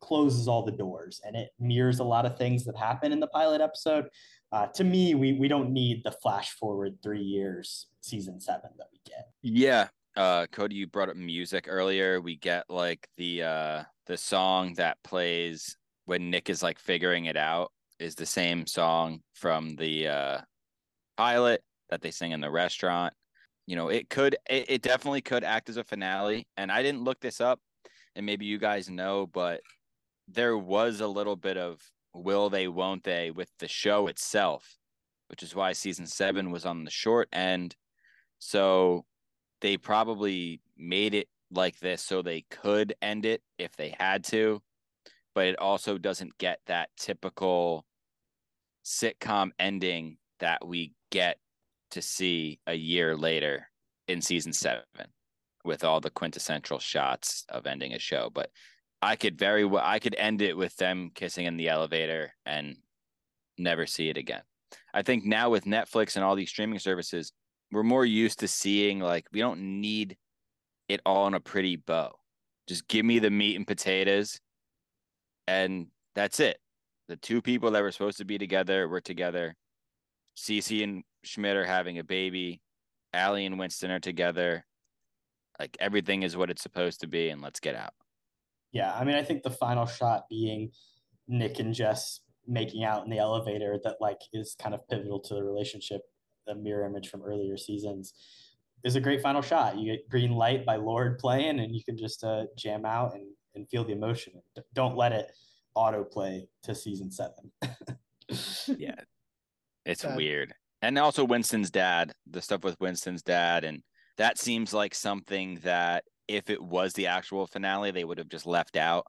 closes all the doors and it mirrors a lot of things that happen in the pilot episode. Uh, to me, we we don't need the flash forward three years season seven that we get. Yeah, uh, Kody, you brought up music earlier. We get like the uh the song that plays when Nick is like figuring it out is the same song from the uh, pilot that they sing in the restaurant. You know, it could, it, it definitely could act as a finale. And I didn't look this up, and maybe you guys know, but there was a little bit of will they, won't they with the show itself, which is why season seven was on the short end. So they probably made it like this so they could end it if they had to, but it also doesn't get that typical sitcom ending that we get to see a year later in season seven with all the quintessential shots of ending a show. But I could very well I could end it with them kissing in the elevator and never see it again. I think now with Netflix and all these streaming services, we're more used to seeing like we don't need it all in a pretty bow. Just give me the meat and potatoes and that's it. The two people that were supposed to be together were together. Cece and Schmidt are having a baby. Ally and Winston are together. Like everything is what it's supposed to be, and let's get out. Yeah, I mean, I think the final shot being Nick and Jess making out in the elevator that like is kind of pivotal to the relationship, the mirror image from earlier seasons, is a great final shot. You get green light by Lorde playing, and you can just uh, jam out and and feel the emotion. Don't let it autoplay to season seven. yeah, it's weird. And also Winston's dad, the stuff with Winston's dad, and that seems like something that if it was the actual finale, they would have just left out.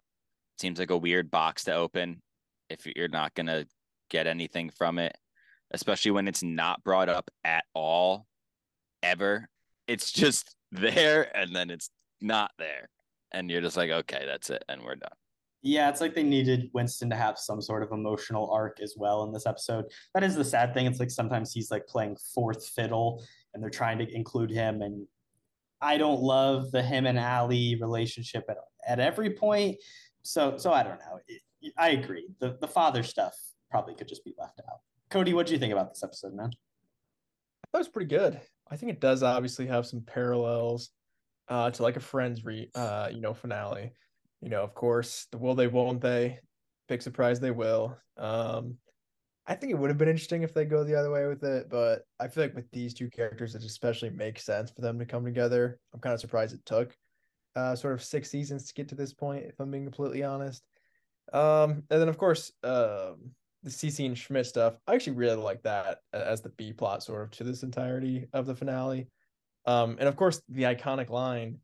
Seems like a weird box to open if you're not gonna get anything from it, especially when it's not brought up at all, ever. It's just there and then it's not there. And you're just like, okay, that's it, and we're done. Yeah, it's like they needed Winston to have some sort of emotional arc as well in this episode. That is the sad thing. It's like sometimes he's like playing fourth fiddle and they're trying to include him. And I don't love the him and Ali relationship at, at every point. So so I don't know. I agree. The the father stuff probably could just be left out. Kody, what do you think about this episode, man? That was pretty good. I think it does obviously have some parallels uh, to like a Friends re uh, you know finale you know, of course, the will they, won't they? Big surprise, they will. Um, I think it would have been interesting if they go the other way with it, but I feel like with these two characters, it especially makes sense for them to come together. I'm kind of surprised it took uh, sort of six seasons to get to this point, if I'm being completely honest. Um, and then of course, um, the Cece and Schmidt stuff. I actually really like that as the B plot sort of to this entirety of the finale. Um, and of course, the iconic line,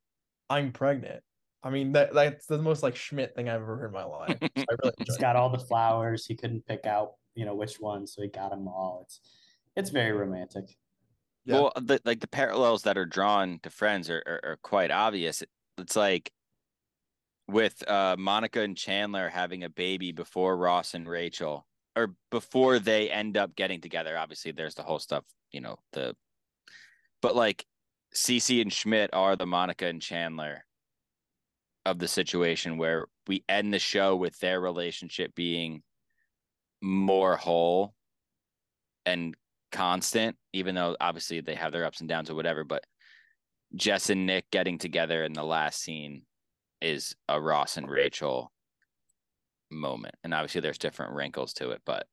"I'm pregnant." I mean, that that's the most like Schmidt thing I've ever heard in my life. So I really He's got all the flowers. He couldn't pick out, you know, which one, so he got them all. It's it's very romantic. Yeah. Well, the, like the parallels that are drawn to Friends are are, are quite obvious. It's like with uh, Monica and Chandler having a baby before Ross and Rachel, or before they end up getting together. Obviously, there's the whole stuff, you know, the but like Cece and Schmidt are the Monica and Chandler of the situation where we end the show with their relationship being more whole and constant, even though obviously they have their ups and downs or whatever. But Jess and Nick getting together in the last scene is a Ross and Rachel moment. And obviously there's different wrinkles to it, but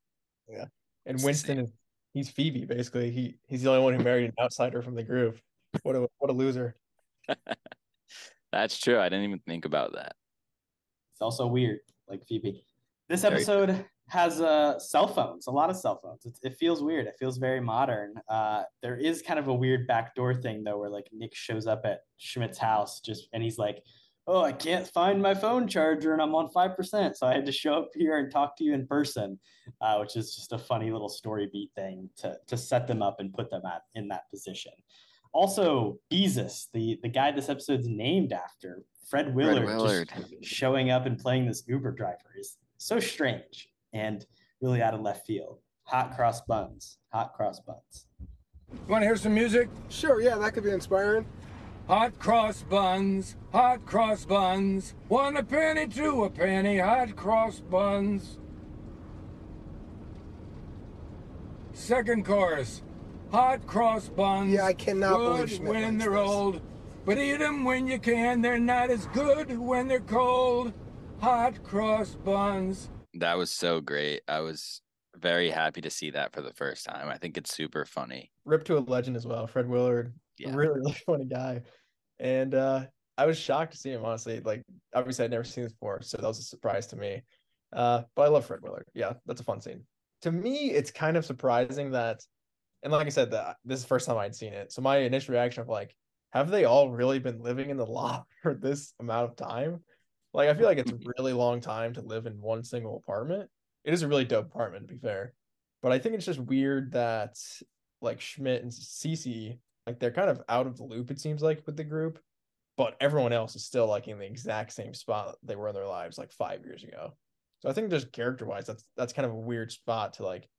yeah. And Winston is he's Phoebe basically. He he's the only one who married an outsider from the group. What a what a loser. That's true. I didn't even think about that. It's also weird, like Phoebe. This episode has uh, cell phones, a lot of cell phones. It, it feels weird. It feels very modern. Uh, there is kind of a weird backdoor thing though, where like Nick shows up at Schmidt's house just and he's like, "Oh, I can't find my phone charger and I'm on five percent, so I had to show up here and talk to you in person," uh, which is just a funny little story beat thing to to set them up and put them at in that position. Also, Beezus, the, the guy this episode's named after, Fred Willard, Fred Willard. showing up and playing this Uber driver is so strange and really out of left field. Hot cross buns. Hot cross buns. You want to hear some music? Sure, yeah, that could be inspiring. Hot cross buns, hot cross buns, one a penny, two a penny, hot cross buns. Second chorus, hot cross buns. Yeah, I cannot good believe when they're this. old, but eat them when you can. They're not as good when they're cold. Hot cross buns. That was so great. I was very happy to see that for the first time. I think it's super funny. Rip to a legend as well, Fred Willard. Yeah. Really, really funny guy. And uh I was shocked to see him honestly. Like obviously I'd never seen this before, so that was a surprise to me. Uh, but I love Fred Willard. Yeah, that's a fun scene. To me, it's kind of surprising that, and like I said, that this is the first time I'd seen it. So my initial reaction of like, have they all really been living in the loft for this amount of time? Like I feel like it's a really long time to live in one single apartment. It is a really dope apartment, to be fair. But I think it's just weird that like Schmidt and Cece, like they're kind of out of the loop, it seems like, with the group. But everyone else is still like in the exact same spot they were in their lives like five years ago. So I think just character wise, that's that's kind of a weird spot to like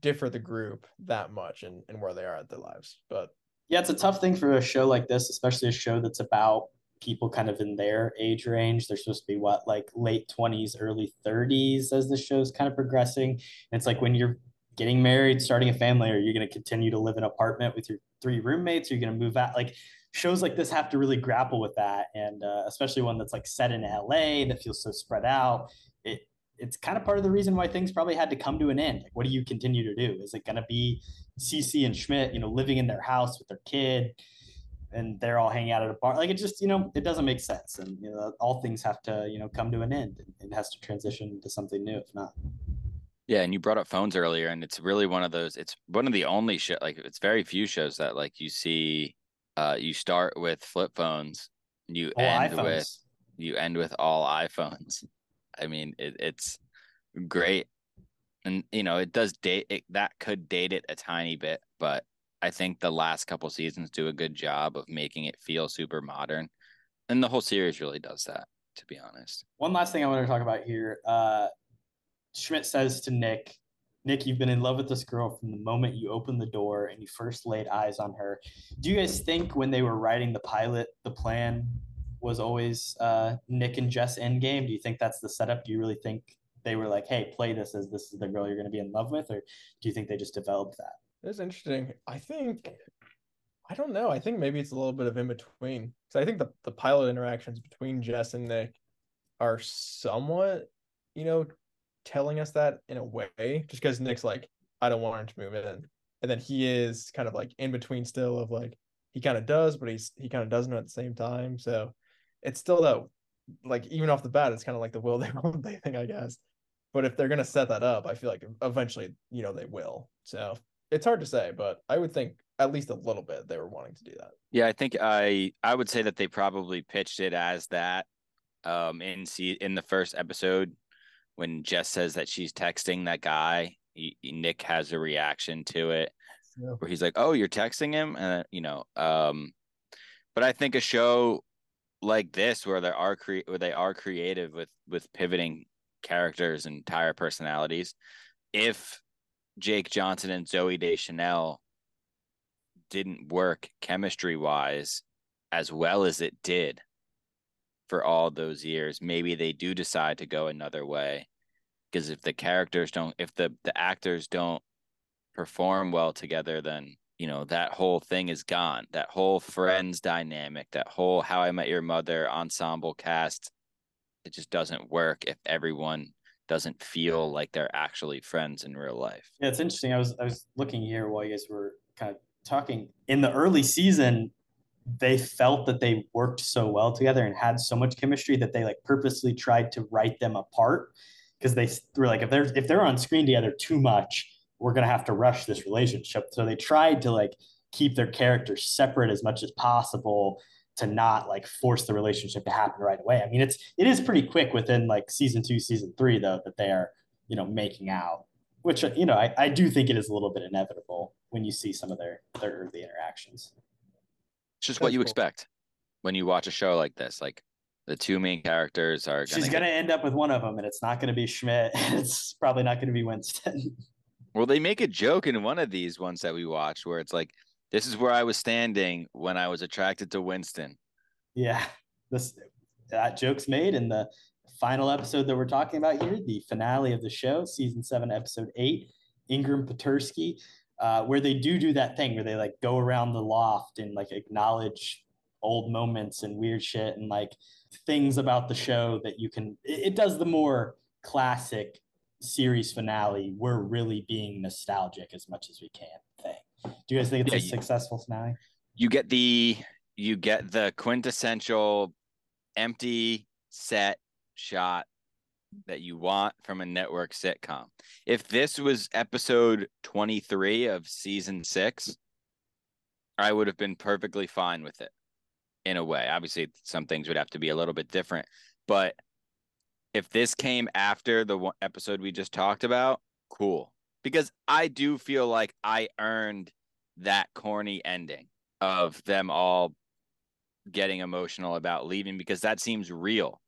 differ the group that much and, and where they are at their lives. But yeah, it's a tough thing for a show like this, especially a show that's about people kind of in their age range. They're supposed to be what, like late 20s, early 30s as the show's kind of progressing. And it's like when you're getting married, starting a family, are you going to continue to live in an apartment with your three roommates? Are you going to move out? Like shows like this have to really grapple with that. And uh, especially one that's like set in LA that feels so spread out. It, it's kind of part of the reason why things probably had to come to an end. Like, what do you continue to do? Is it going to be Cece and Schmidt, you know, living in their house with their kid? And they're all hanging out at a bar. Like it just, you know, it doesn't make sense. And you know, all things have to, you know, come to an end. It has to transition to something new, if not. Yeah, and you brought up phones earlier, and it's really one of those. It's one of the only show, like it's very few shows that like you see. Uh, you start with flip phones, you all end iPhones. with you end with all iPhones. I mean, it, it's great, and you know it does date it. That could date it a tiny bit, but I think the last couple seasons do a good job of making it feel super modern, and the whole series really does that. To be honest, one last thing I want to talk about here. Uh, Schmidt says to Nick, Nick, you've been in love with this girl from the moment you opened the door and you first laid eyes on her. Do you guys think when they were writing the pilot, the plan was always uh, Nick and Jess endgame? Do you think that's the setup? Do you really think they were like, hey, play this as this is the girl you're going to be in love with? Or do you think they just developed that? It's interesting. I think I don't know. I think maybe it's a little bit of in between. Because I think the, the pilot interactions between Jess and Nick are somewhat, you know, telling us that in a way. Just because Nick's like, I don't want him to move in. And then he is kind of like in between still of like he kind of does, but he's he kind of doesn't at the same time. So it's still that like even off the bat, it's kind of like the will they won't they thing, I guess. But if they're gonna set that up, I feel like eventually, you know, they will. So it's hard to say, but I would think at least a little bit they were wanting to do that. Yeah, I think I I would say that they probably pitched it as that um in see in the first episode when Jess says that she's texting that guy, he, Nick has a reaction to it yeah. where he's like, "Oh, you're texting him," and you know, um, but I think a show like this where they are cre- where they are creative with with pivoting characters and entire personalities, if Jake Johnson and Zooey Deschanel didn't work chemistry wise as well as it did for all those years, maybe they do decide to go another way. Because if the characters don't, if the the actors don't perform well together, then you know that whole thing is gone. That whole friends dynamic, that whole How I Met Your Mother ensemble cast, it just doesn't work if everyone doesn't feel like they're actually friends in real life. Yeah, it's interesting. I was I was looking here while you guys were kind of talking. In the early season, they felt that they worked so well together and had so much chemistry that they like purposely tried to write them apart because they were like if they're if they're on screen together too much, we're gonna have to rush this relationship. So they tried to like keep their characters separate as much as possible to not like force the relationship to happen right away. I mean, it's it is pretty quick within like season two, season three, though, that they are you know making out, which uh, you know I, I do think it is a little bit inevitable when you see some of their their early interactions. It's just That's what you cool. expect when you watch a show like this. Like the two main characters are. Gonna She's gonna end up with one of them, and it's not gonna be Schmidt. it's probably not gonna be Winston. Well, they make a joke in one of these ones that we watched where it's like this is where I was standing when I was attracted to Winston. Yeah, this that joke's made in the final episode that we're talking about here, the finale of the show, season seven, episode eight. Engram Pattersky, uh, where they do do that thing where they like go around the loft and like acknowledge old moments and weird shit and like things about the show that you can. It, it does the more classic series finale. We're really being nostalgic as much as we can. Do you guys think it's yeah, a successful finale? You get the you get the quintessential empty set shot that you want from a network sitcom. If this was episode 23 of season 6, I would have been perfectly fine with it in a way. Obviously, some things would have to be a little bit different, but if this came after the episode we just talked about, cool. Because I do feel like I earned that corny ending of them all getting emotional about leaving because that seems real.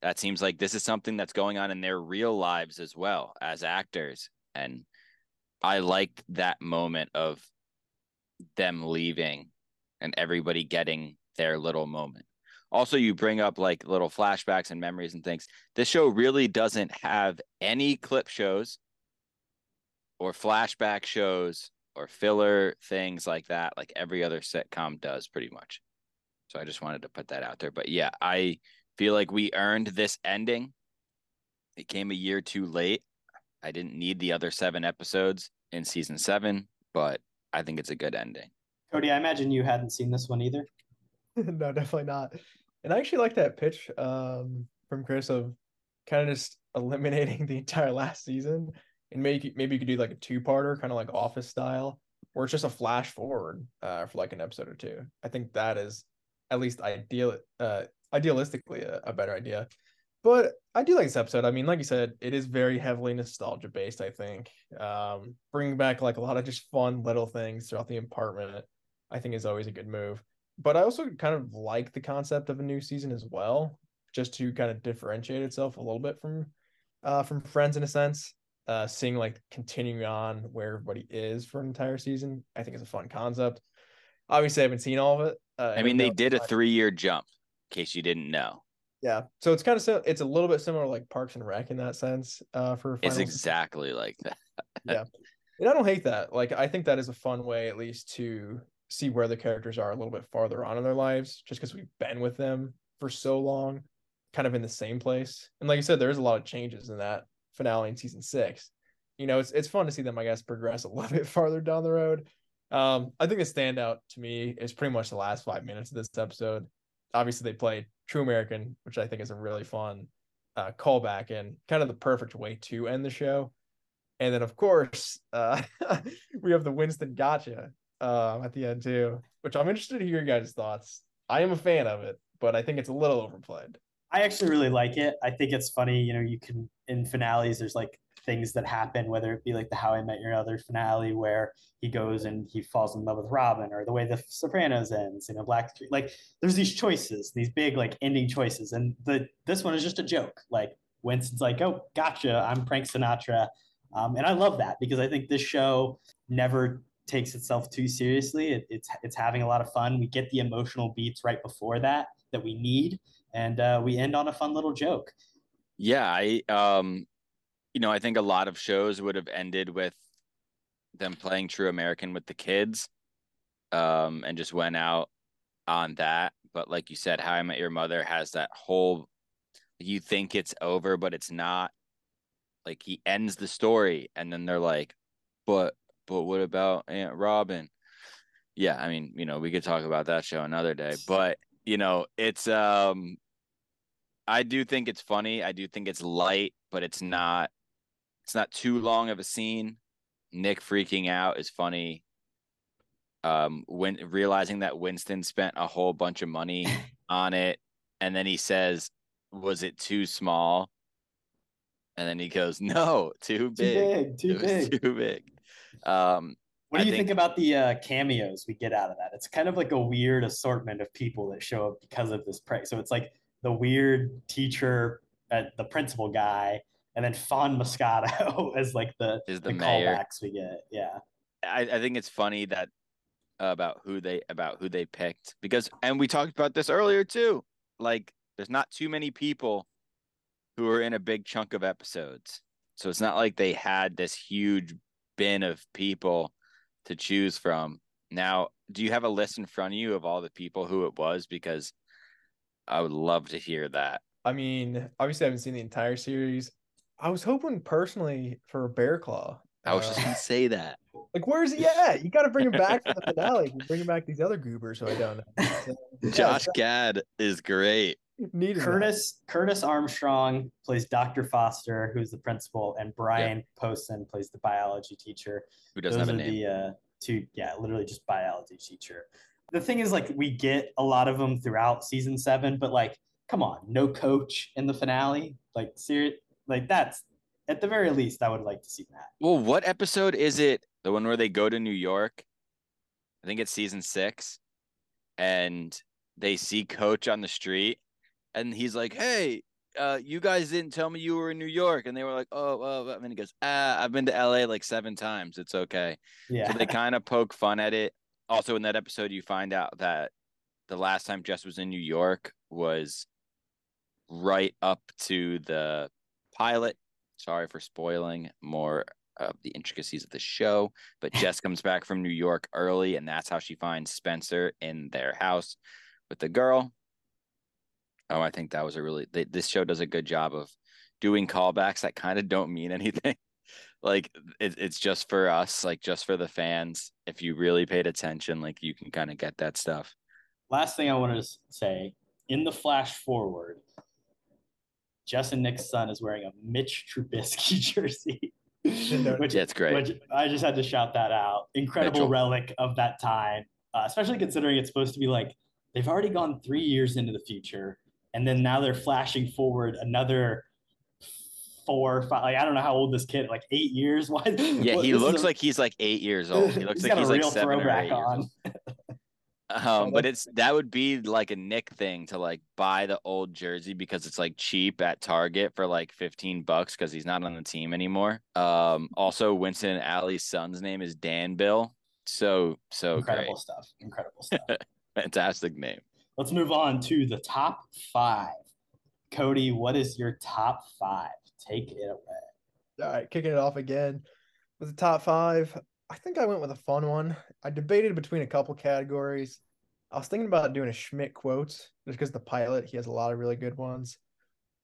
That seems like this is something that's going on in their real lives as well as actors. And I liked that moment of them leaving and everybody getting their little moment. Also, you bring up like little flashbacks and memories and things. This show really doesn't have any clip shows or flashback shows or filler things like that, like every other sitcom does pretty much. So I just wanted to put that out there. But yeah, I feel like we earned this ending. It came a year too late. I didn't need the other seven episodes in season seven, but I think it's a good ending. Kody, I imagine you hadn't seen this one either. no, definitely not. And I actually like that pitch um, from Chris of kind of just eliminating the entire last season and maybe maybe you could do like a two parter, kind of like Office style, where it's just a flash forward uh, for like an episode or two. I think that is at least ideal, uh, idealistically a, a better idea. But I do like this episode. I mean, like you said, it is very heavily nostalgia based. I think um, bringing back like a lot of just fun little things throughout the apartment, I think is always a good move. But I also kind of like the concept of a new season as well, just to kind of differentiate itself a little bit from uh, from Friends in a sense uh, seeing like continuing on where everybody is for an entire season, I think is a fun concept. Obviously, I haven't seen all of it. Uh, I mean, they did a three-year jump, in case you didn't know. Yeah, so it's kind of it's a little bit similar like Parks and Rec in that sense. Uh, for it's exactly season. like that. yeah, and I don't hate that. Like, I think that is a fun way, at least, to see where the characters are a little bit farther on in their lives, just because we've been with them for so long, kind of in the same place. And like you said, there's a lot of changes in that finale in season six. You know, it's it's fun to see them, I guess, progress a little bit farther down the road. Um, I think the standout to me is pretty much the last five minutes of this episode. Obviously, they played True American, which I think is a really fun uh, callback and kind of the perfect way to end the show. And then, of course, uh, we have the Winston gotcha uh, at the end too, which I'm interested to hear your guys' thoughts. I am a fan of it, but I think it's a little overplayed. I actually really like it. I think it's funny. You know, you can in finales. There's like things that happen, whether it be like the How I Met Your Mother finale where he goes and he falls in love with Robin, or the way the Sopranos ends. You know, Black Street. like there's these choices, these big like ending choices, and the this one is just a joke. Like Winston's like, "Oh, gotcha, I'm Frank Sinatra," um, and I love that because I think this show never takes itself too seriously. It, it's it's having a lot of fun. We get the emotional beats right before that that we need and uh, we end on a fun little joke. Yeah, I um, you know, I think a lot of shows would have ended with them playing True American with the kids, um, and just went out on that. But like you said, How I Met Your Mother has that whole. You think it's over, but it's not. Like he ends the story, and then they're like, "But, but what about Aunt Robin?" Yeah, I mean, you know, we could talk about that show another day, but you know, it's um I do think it's funny. I do think it's light, but it's not it's not too long of a scene. Nick freaking out is funny. Um when realizing that Winston spent a whole bunch of money on it and then he says, "Was it too small?" And then he goes, "No, too big. Too big. Too big. Too big." Um what do you think, think, about the uh, cameos we get out of that? It's kind of like a weird assortment of people that show up because of this price. So it's like the weird teacher, uh, the principal guy, and then Fawn Moscato as like the, is the, the callbacks we get. Yeah, I, I think it's funny that uh, about who they about who they picked because, and we talked about this earlier too. Like, there's not too many people who are in a big chunk of episodes, so it's not like they had this huge bin of people to choose from. Now, do you have a list in front of you of all the people who it was? Because I would love to hear that. I mean, obviously, I haven't seen the entire series. I was hoping personally for a Bear Claw. I was uh, just gonna say that. Like, where's he at? You got to bring him back for the finale. Bring him back these other goobers who I don't know. So, Josh yeah, Gad is great. Needed that. Curtis Curtis Armstrong plays Dr. Foster, who's the principal, and Brian Posehn plays the biology teacher. Who doesn't Those have a name? the uh, two, yeah, literally just biology teacher. The thing is, like, we get a lot of them throughout season seven, but like, come on, no coach in the finale, like, serious, like that's at the very least, I would like to see that. Well, what episode is it? The one where they go to New York? I think it's season six. And they see Coach on the street. And he's like, Hey, uh, you guys didn't tell me you were in New York. And they were like, Oh, oh, and then he goes, Ah, I've been to LA like seven times. It's okay. Yeah, So they kind of poke fun at it. Also, in that episode, you find out that the last time Jess was in New York was right up to the pilot. Sorry for spoiling more of the intricacies of the show, but Jess comes back from New York early, and that's how she finds Spencer in their house with the girl. Oh, I think that was a really they, this show does a good job of doing callbacks that kind of don't mean anything. like it, it's just for us, like just for the fans. If you really paid attention, like you can kind of get that stuff. last thing I wanted to say in the flash forward, Jess and Nick's son is wearing a Mitch Trubisky jersey, which, Yeah, it's great. which I just had to shout that out. Incredible Mitchell. relic of that time, uh, especially considering it's supposed to be like they've already gone three years into the future, and then now they're flashing forward another four, five. Like I don't know how old this kid, like eight years. Why? Yeah, he looks a- like he's like eight years old. He looks he's like he's a like real seven or throwback eight years on. old. Um, but it's that would be like a Nick thing to like buy the old jersey because it's like cheap at Target for like 15 bucks because he's not on the team anymore. Um, also Winston and Allie's son's name is Dan Bill. So so Incredible stuff. Incredible stuff. Fantastic name. Let's move on to the top five. Kody, what is your top five? Take it away. All right, kicking it off again with the top five. I think I went with a fun one. I debated between a couple categories. I was thinking about doing a Schmidt quotes just because the pilot he has a lot of really good ones,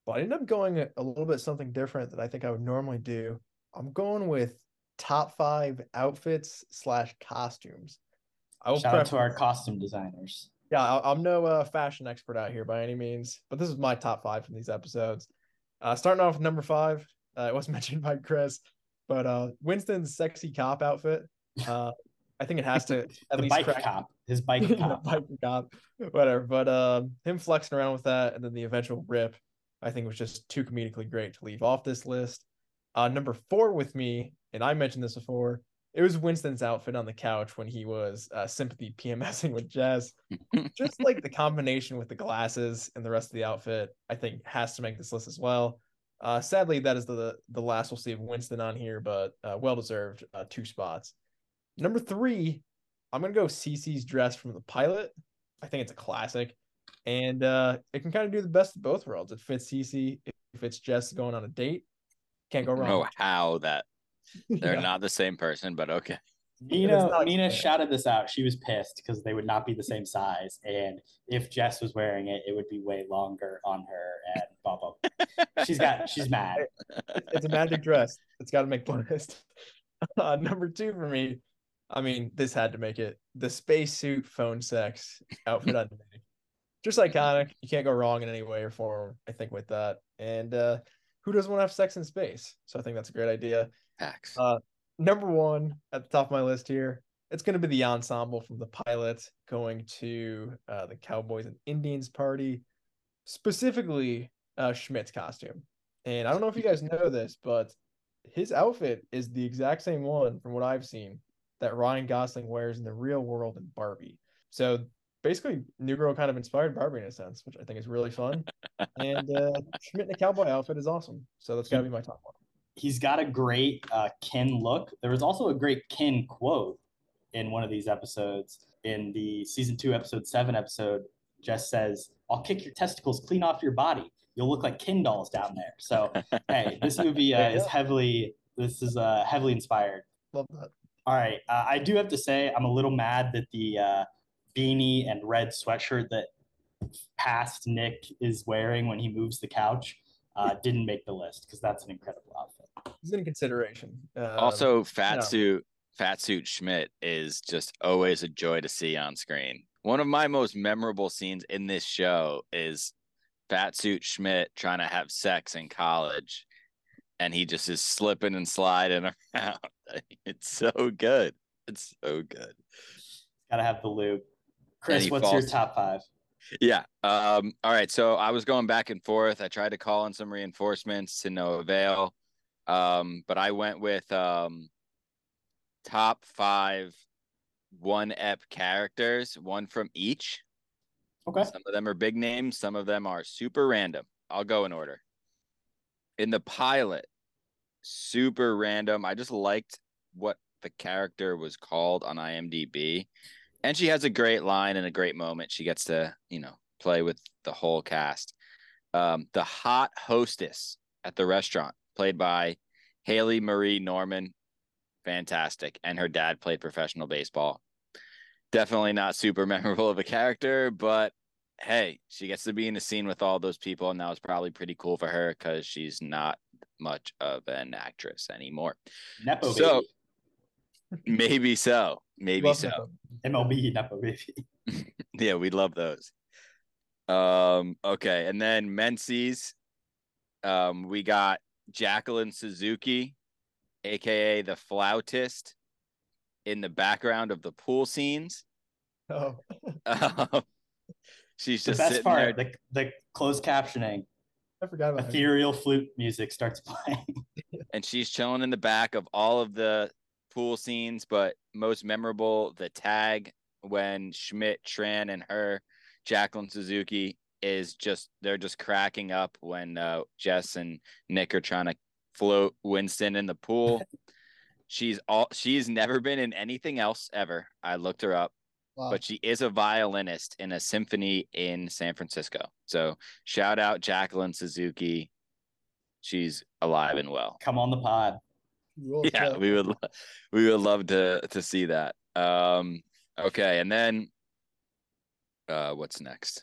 but I ended up going a, little bit something different that I think I would normally do. I'm going with top five outfits slash costumes. I will Shout out to our costume designers. Yeah, I'm no uh, fashion expert out here by any means, but this is my top five from these episodes. Uh, starting off with number five, uh, it was mentioned by Chris, but uh, Winston's sexy cop outfit. Uh, I think it has to at least bike crack cop. His bike cop. biker cop, whatever. But um, him flexing around with that, and then the eventual rip, I think was just too comedically great to leave off this list. Uh, number four with me, and I mentioned this before. It was Winston's outfit on the couch when he was uh, sympathy PMSing with Jess. just like the combination with the glasses and the rest of the outfit, I think has to make this list as well. Uh, sadly, that is the the last we'll see of Winston on here, but uh, well deserved uh, two spots. Number three, I'm gonna go Cece's dress from the pilot. I think it's a classic, and uh, it can kind of do the best of both worlds. It fits Cece, It fits Jess going on a date. Can't go wrong. know how that they're Yeah. not the same person, but okay. Nina, not Nina shouted this out. She was pissed because they would not be the same size. And if Jess was wearing it, it would be way longer on her and blah blah. blah. She's got she's mad. it's a magic dress. It's got to make the list. Uh, number two for me, I mean, this had to make it. The spacesuit phone sex outfit on Nick. Just iconic. You can't go wrong in any way or form, I think, with that. And uh, who doesn't want to have sex in space? So I think that's a great idea. Facts. Uh, number one at the top of my list here, it's going to be the ensemble from the pilot going to uh, the Cowboys and Indians party, specifically uh, Schmidt's costume. And I don't know if you guys know this, but his outfit is the exact same one from what I've seen that Ryan Gosling wears in the real world in Barbie. So basically, New Girl kind of inspired Barbie in a sense, which I think is really fun. and uh, Schmidt in the cowboy outfit is awesome. So that's got to be my top one. He's got a great uh, Ken look. There was also a great Ken quote in one of these episodes. In the season two, episode seven episode, Jess says, "I'll kick your testicles clean off your body. You'll look like Ken dolls down there." So hey, this movie uh, is heavily this is uh, heavily inspired. Love that. All right, uh, I do have to say I'm a little mad that the uh, beanie and red sweatshirt that past Nick is wearing when he moves the couch uh, didn't make the list because that's an incredible outfit. He's in consideration. Um, also, fat yeah. suit, fat suit Schmidt is just always a joy to see on screen. One of my most memorable scenes in this show is fat suit Schmidt trying to have sex in college, and he just is slipping and sliding around. It's so good. It's so good. Gotta have the lube. Chris, he what's your top five? Yeah. Um, all right. So I was going back and forth. I tried to call in some reinforcements to no avail. Um, but I went with um top five one ep characters, one from each. Okay. Some of them are big names, some of them are super random. I'll go in order. In the pilot, super random. I just liked what the character was called on IMDb. And she has a great line and a great moment. She gets to, you know, play with the whole cast. Um, the hot hostess at the restaurant, played by Haley Marie Norman. Fantastic. And her dad played professional baseball. Definitely not super memorable of a character, but hey, she gets to be in a scene with all those people, and that was probably pretty cool for her because she's not much of an actress anymore. Nepo So- baby. Maybe so. Maybe Love so. that. MLB Nepo baby. Yeah, we love those. Um, okay, and then Menzies. Um, we got Jacqueline Suzuki, aka the flautist, in the background of the pool scenes. Oh, Um, she's The just best sitting part, there. the, the closed captioning, I forgot about it. ethereal flute music starts playing. and she's chilling in the back of all of the pool scenes, but most memorable, the tag when Schmidt, Tran, and her, Jacqueline Suzuki, is just they're just cracking up when uh, Jess and Nick are trying to float Winston in the pool. she's all she's never been in anything else ever. I looked her up, Wow. but she is a violinist in a symphony in San Francisco. So shout out Jacqueline Suzuki. She's alive and well Come on the pod. Roll yeah check. we would lo- we would love to to see that um okay and then uh what's next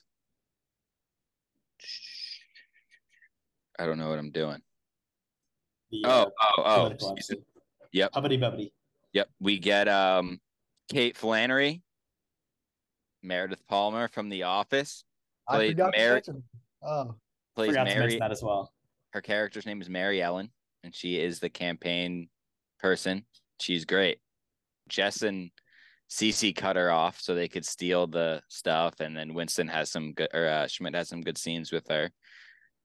i don't know what i'm doing The, oh uh, oh oh political excuse me. episode. Yep. Hubbity bubbity. yep we get um kate flannery meredith palmer from the office I played forgot to Mary- mention. Oh, plays Forgot to mary mention that as well. her character's name is Mary Ellen, and she is the campaign person. She's great. Jess and Cece cut her off so they could steal the stuff, and then Winston has some good, or uh, Schmidt has some good scenes with her.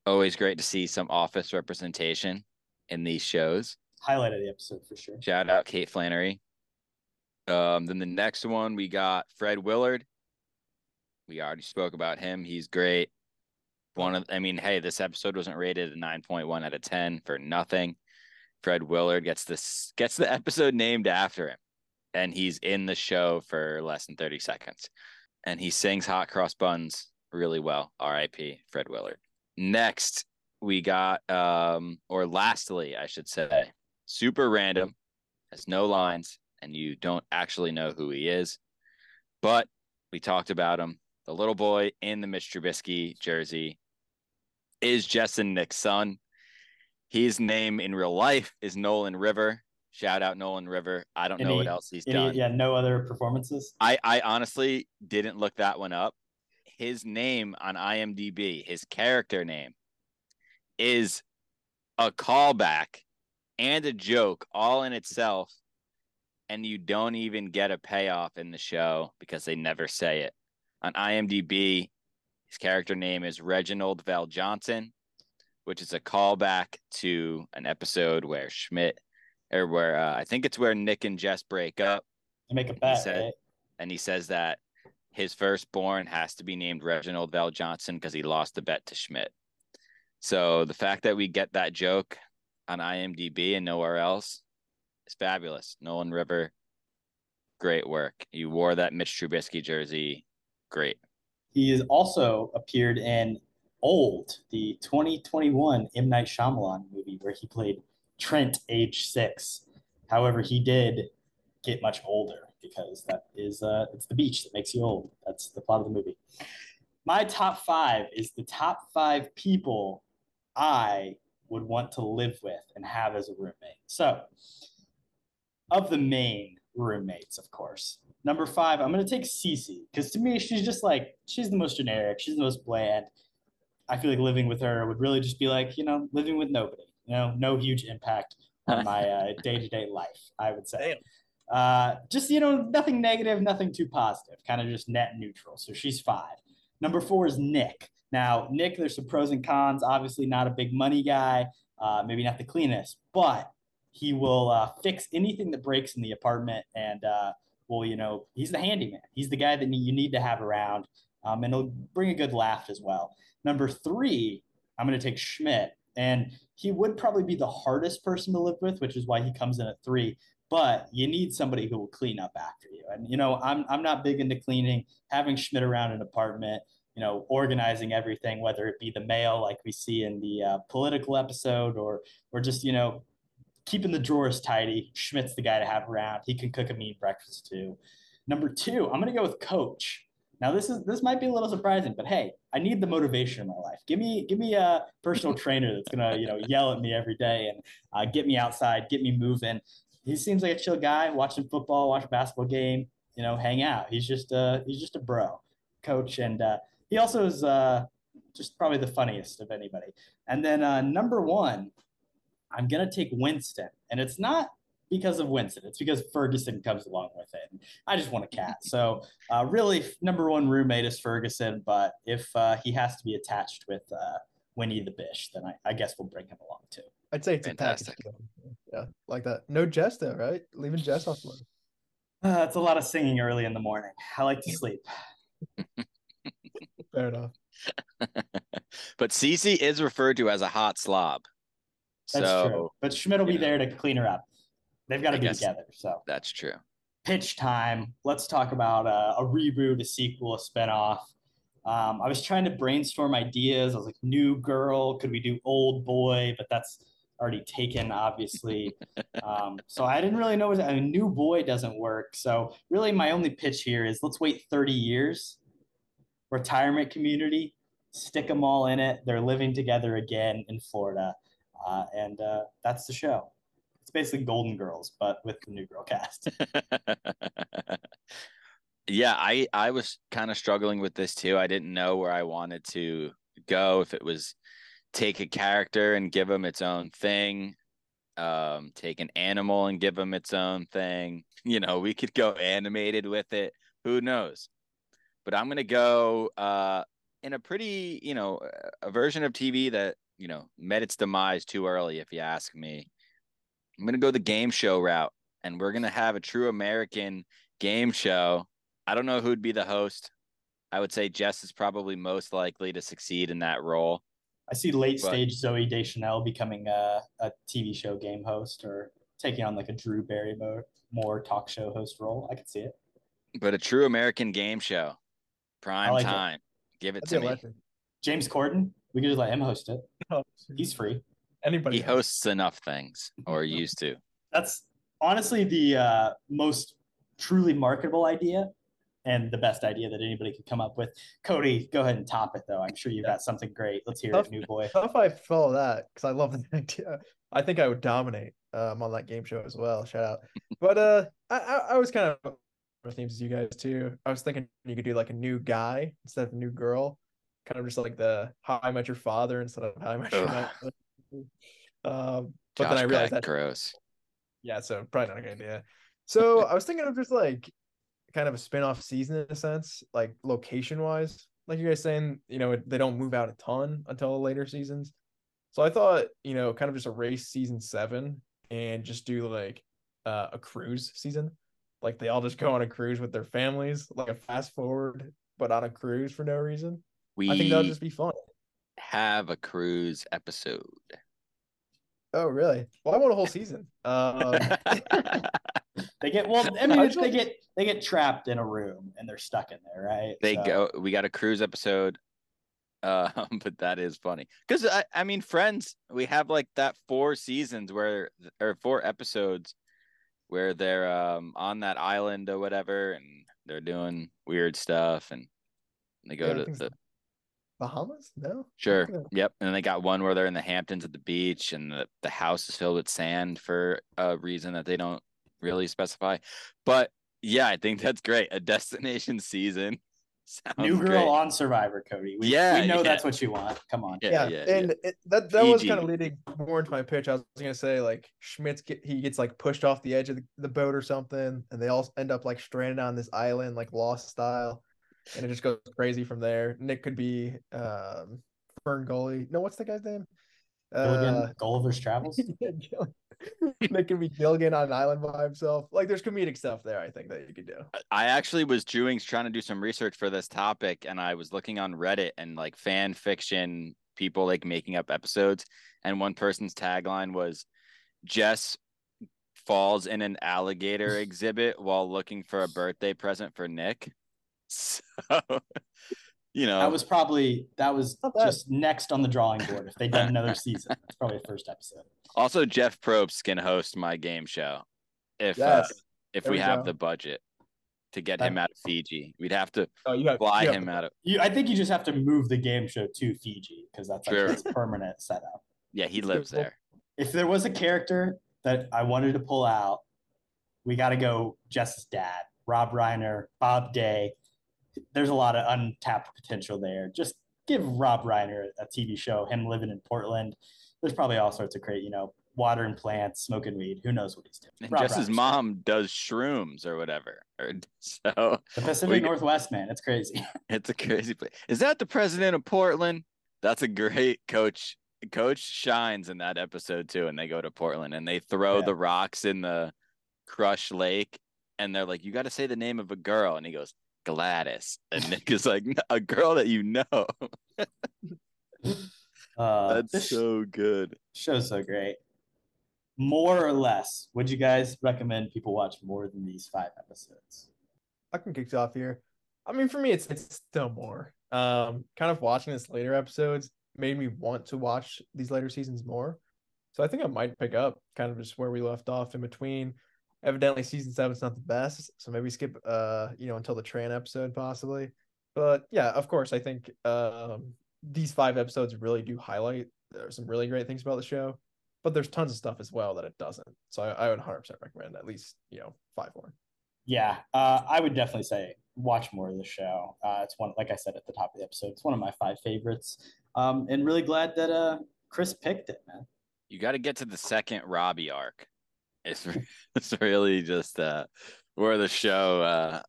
Always great to see some office representation in these shows. Highlight of the episode for sure. Shout out Kate Flannery. Um, then the next one we got Fred Willard. We already spoke about him. He's great. One of, I mean, hey, this episode wasn't rated a nine point one out of ten for nothing. Fred Willard gets this gets the episode named after him, and he's in the show for less than thirty seconds, and he sings "Hot Cross Buns" really well. R.I.P. Fred Willard. Next, we got, um, or lastly, I should say, super random, has no lines, and you don't actually know who he is, but we talked about him. The little boy in the Mitch Trubisky jersey is Jess and Nick's son. His name in real life is Nolan River. Shout out Nolan River. I don't know what else he's Any, done. yeah, no other performances. I, I honestly didn't look that one up. His name on IMDb, his character name, is a callback and a joke all in itself. And you don't even get a payoff in the show because they never say it. On IMDb, his character name is Reginald VelJohnson, which is a callback to an episode where Schmidt, or where uh, I think it's where Nick and Jess break up I make a bet, said- right? and he says that his firstborn has to be named Reginald VelJohnson because he lost the bet to Schmidt. So the fact that we get that joke on IMDb and nowhere else is fabulous. Nolan River, great work. You wore that Mitch Trubisky jersey, great. He has also appeared in Old, the 2021 M. Night Shyamalan movie where he played Trent, age six. However, he did get much older because that is uh, it's the beach that makes you old. That's the plot of the movie. My top five is the top five people I would want to live with and have as a roommate. So, of the main roommates, of course. Number five, I'm gonna take Cece because to me she's just like she's the most generic, she's the most bland. I feel like living with her would really just be like, you know, living with nobody. You know, no huge impact on my uh, day-to-day life, I would say. Uh, just you know, nothing negative, nothing too positive, kind of just net neutral. So she's five. Number four is Nick. Now, Nick, there's some pros and cons. Obviously, not a big money guy, uh, maybe not the cleanest, but he will uh, fix anything that breaks in the apartment and uh, well, you know, he's the handyman. He's the guy that you need to have around, um, and he'll bring a good laugh as well. Number three, I'm going to take Schmidt, and he would probably be the hardest person to live with, which is why he comes in at three. But you need somebody who will clean up after you. And you know, I'm I'm not big into cleaning. Having Schmidt around an apartment, you know, organizing everything, whether it be the mail like we see in the uh, political episode, or or just you know keeping the drawers tidy. Schmidt's the guy to have around. He can cook a mean breakfast too. Number two, I'm gonna go with coach. Now this is this might be a little surprising, but hey, I need the motivation in my life. Give me give me a personal trainer that's gonna you know yell at me every day and uh, get me outside, get me moving. He seems like a chill guy. Watching football, watch a basketball game, you know, hang out. He's just uh he's just a bro, coach, and uh, he also is uh, just probably the funniest of anybody. And then uh, number one, I'm gonna take Winston, and it's not because of Winston. It's because Ferguson comes along with it. I just want a cat. So uh, really, number one roommate is Ferguson. But if uh, he has to be attached with uh, Winnie the Bish, then I, I, guess we'll bring him along too. I'd say it's fantastic. Yeah, like that. No Jess though, right? Leaving Jess off the list. Uh, it's a lot of singing early in the morning. I like to sleep. Fair enough. but Cece is referred to as a hot slob. That's so, true. But Schmidt will be know, there to clean her up. They've got to be together. So that's true. Pitch time. Let's talk about uh, a reboot, a sequel, a spinoff. Um, I was trying to brainstorm ideas. I was like, new girl. Could we do old boy? But that's already taken, obviously. um, so I didn't really know. A new boy doesn't work. So really, my only pitch here is let's wait 30 years. Retirement community, stick them all in it. They're living together again in Florida. Uh, and uh, that's the show. It's basically Golden Girls, but with the new girl cast. yeah, I I was kind of struggling with this too. I didn't know where I wanted to go. If it was take a character and give them its own thing, um, take an animal and give them its own thing. You know, we could go animated with it. Who knows? But I'm gonna go uh, in a pretty, you know, a version of TV that you know, met its demise too early, if you ask me. I'm gonna go the game show route, and we're gonna have a true American game show. I don't know who'd be the host. I would say Jess is probably most likely to succeed in that role. I see late but, stage Zooey Deschanel becoming a, a TV show game host or taking on like a Drew Barrymore more talk show host role. I could see it. But a true American game show, prime like time. It. Give it That's to me. Legend. James Corden. We could just let him host it. Oh, He's free. Anybody he hosts enough things or used to. That's honestly the uh, most truly marketable idea and the best idea that anybody could come up with. Kody, go ahead and top it though. I'm sure you've got something great. Let's hear tough, it, new boy. Tough I follow that because I love the idea. I think I would dominate um, on that game show as well. Shout out. But uh, I, I, I was kind of themes as you guys too. I was thinking you could do like a new guy instead of a new girl kind of just like the How I Met Your Father instead of How I Met Your Mother. Um, but Josh then I realized that gross. Yeah, so probably not a good idea. So I was thinking of just like kind of a spin-off season in a sense, like location wise. Like you guys saying, you know, they don't move out a ton until later seasons. So I thought, you know, kind of just erase season seven and just do like uh, a cruise season. Like they all just go on a cruise with their families, like a fast forward, but on a cruise for no reason. We I think that'll just be fun. Have a cruise episode. Oh, really? Well, I want a whole season. Um... they get well. I mean, they get they get trapped in a room and they're stuck in there, right? They so. go. We got a cruise episode. Uh, but that is funny because I, I mean, Friends. We have like that four seasons where or four episodes where they're um on that island or whatever, and they're doing weird stuff, and they go yeah, to the Bahamas? No. Sure. Yep. And they got one where they're in the Hamptons at the beach and the, the house is filled with sand for a reason that they don't really specify. But yeah, I think that's great. A destination season Sounds New girl great. on Survivor, Kody. We, Yeah, we know yeah. that's what you want. Come on. Yeah, Yeah, yeah, yeah. and It, that that was kind of leading more into my pitch. I was gonna say like Schmitz get he gets like pushed off the edge of the, the boat or something, and they all end up like stranded on this island, like Lost style, and it just goes crazy from there. Nick could be um Fern Gully. No, what's the guy's name? Gilligan, Uh, Gulliver's Travels. Gilligan. Nick could be Gilligan on an island by himself. Like there's comedic stuff there. I think that you could do. I actually was doing trying to do some research for this topic, and I was looking on Reddit and like fan fiction people like making up episodes, and one person's tagline was Jess falls in an alligator exhibit while looking for a birthday present for Nick. So, you know, That was probably that was just next on the drawing board. If they'd done another season, it's probably the first episode. also Jeff Probst can host my game show if uh, if There we we have go. the budget to get That- him out of Fiji. We'd have to Oh, you have fly you have him to- out of You, I think you just have to move the game show to Fiji because that's like his permanent setup. yeah, he lives there. If there was a character that I wanted to pull out, we got to go Jess's dad, Rob Reiner, Bob Day. There's a lot of untapped potential there. Just give Rob Reiner a TV show, him living in Portland. There's probably all sorts of great, you know, watering plants, smoking weed. Who knows what he's doing? And Rob Jess's Reiner's mom does shrooms or whatever. So The Pacific We- Northwest, man. It's crazy. it's a crazy place. Is that the president of Portland? That's a great coach. Coach shines in that episode too, and they go to Portland and they throw Yeah. the rocks in the Crush Lake, and they're like, "You got to say the name of a girl," and he goes, "Gladys," and Nick is like, "A girl that you know." Uh, That's so good. show's so great. More or less, would you guys recommend people watch more than these five episodes? I can kick it off here. I mean, for me, it's it's still more. Um, kind of watching this later episodes made me want to watch these later seasons more. So I think I might pick up kind of just where we left off in between. Evidently, season seven's not the best, so maybe skip uh, you know, until the Tran episode possibly. But yeah, of course, I think um these five episodes really do highlight there are some really great things about the show, but there's tons of stuff as well that it doesn't. So I, I would 100% recommend at least you know five more. Yeah, uh, I would definitely say watch more of the show. Uh, it's one, like I said at the top of the episode, it's one of my five favorites. Um, and really glad that uh, Chris picked it, man. You got to get to the second Robbie arc. It's it's really just uh where the show uh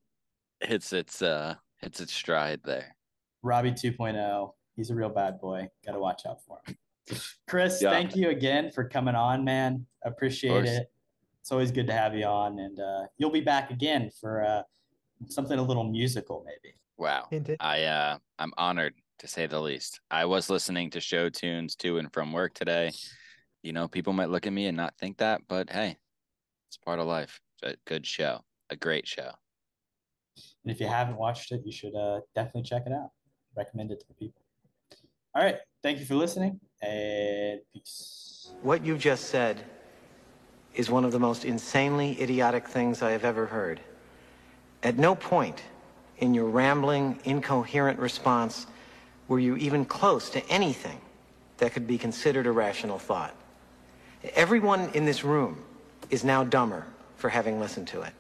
hits its uh hits its stride there. Robbie 2.0, he's a real bad boy. Got to watch out for him. Chris, Yeah. thank you again for coming on, man. Appreciate it. It's always good to have you on, and uh, you'll be back again for uh, something a little musical, maybe. Wow. Hint. I uh I'm honored to say the least. I was listening to show tunes to and from work today. You know, people might look at me and not think that, but hey, it's part of life. It's a good show, a great show. And if you haven't watched it, you should uh, definitely check it out. Recommend it to the people. All right. Thank you for listening, and peace. What you just said is one of the most insanely idiotic things I have ever heard. At no point in your rambling, incoherent response were you even close to anything that could be considered a rational thought. Everyone in this room is now dumber for having listened to it.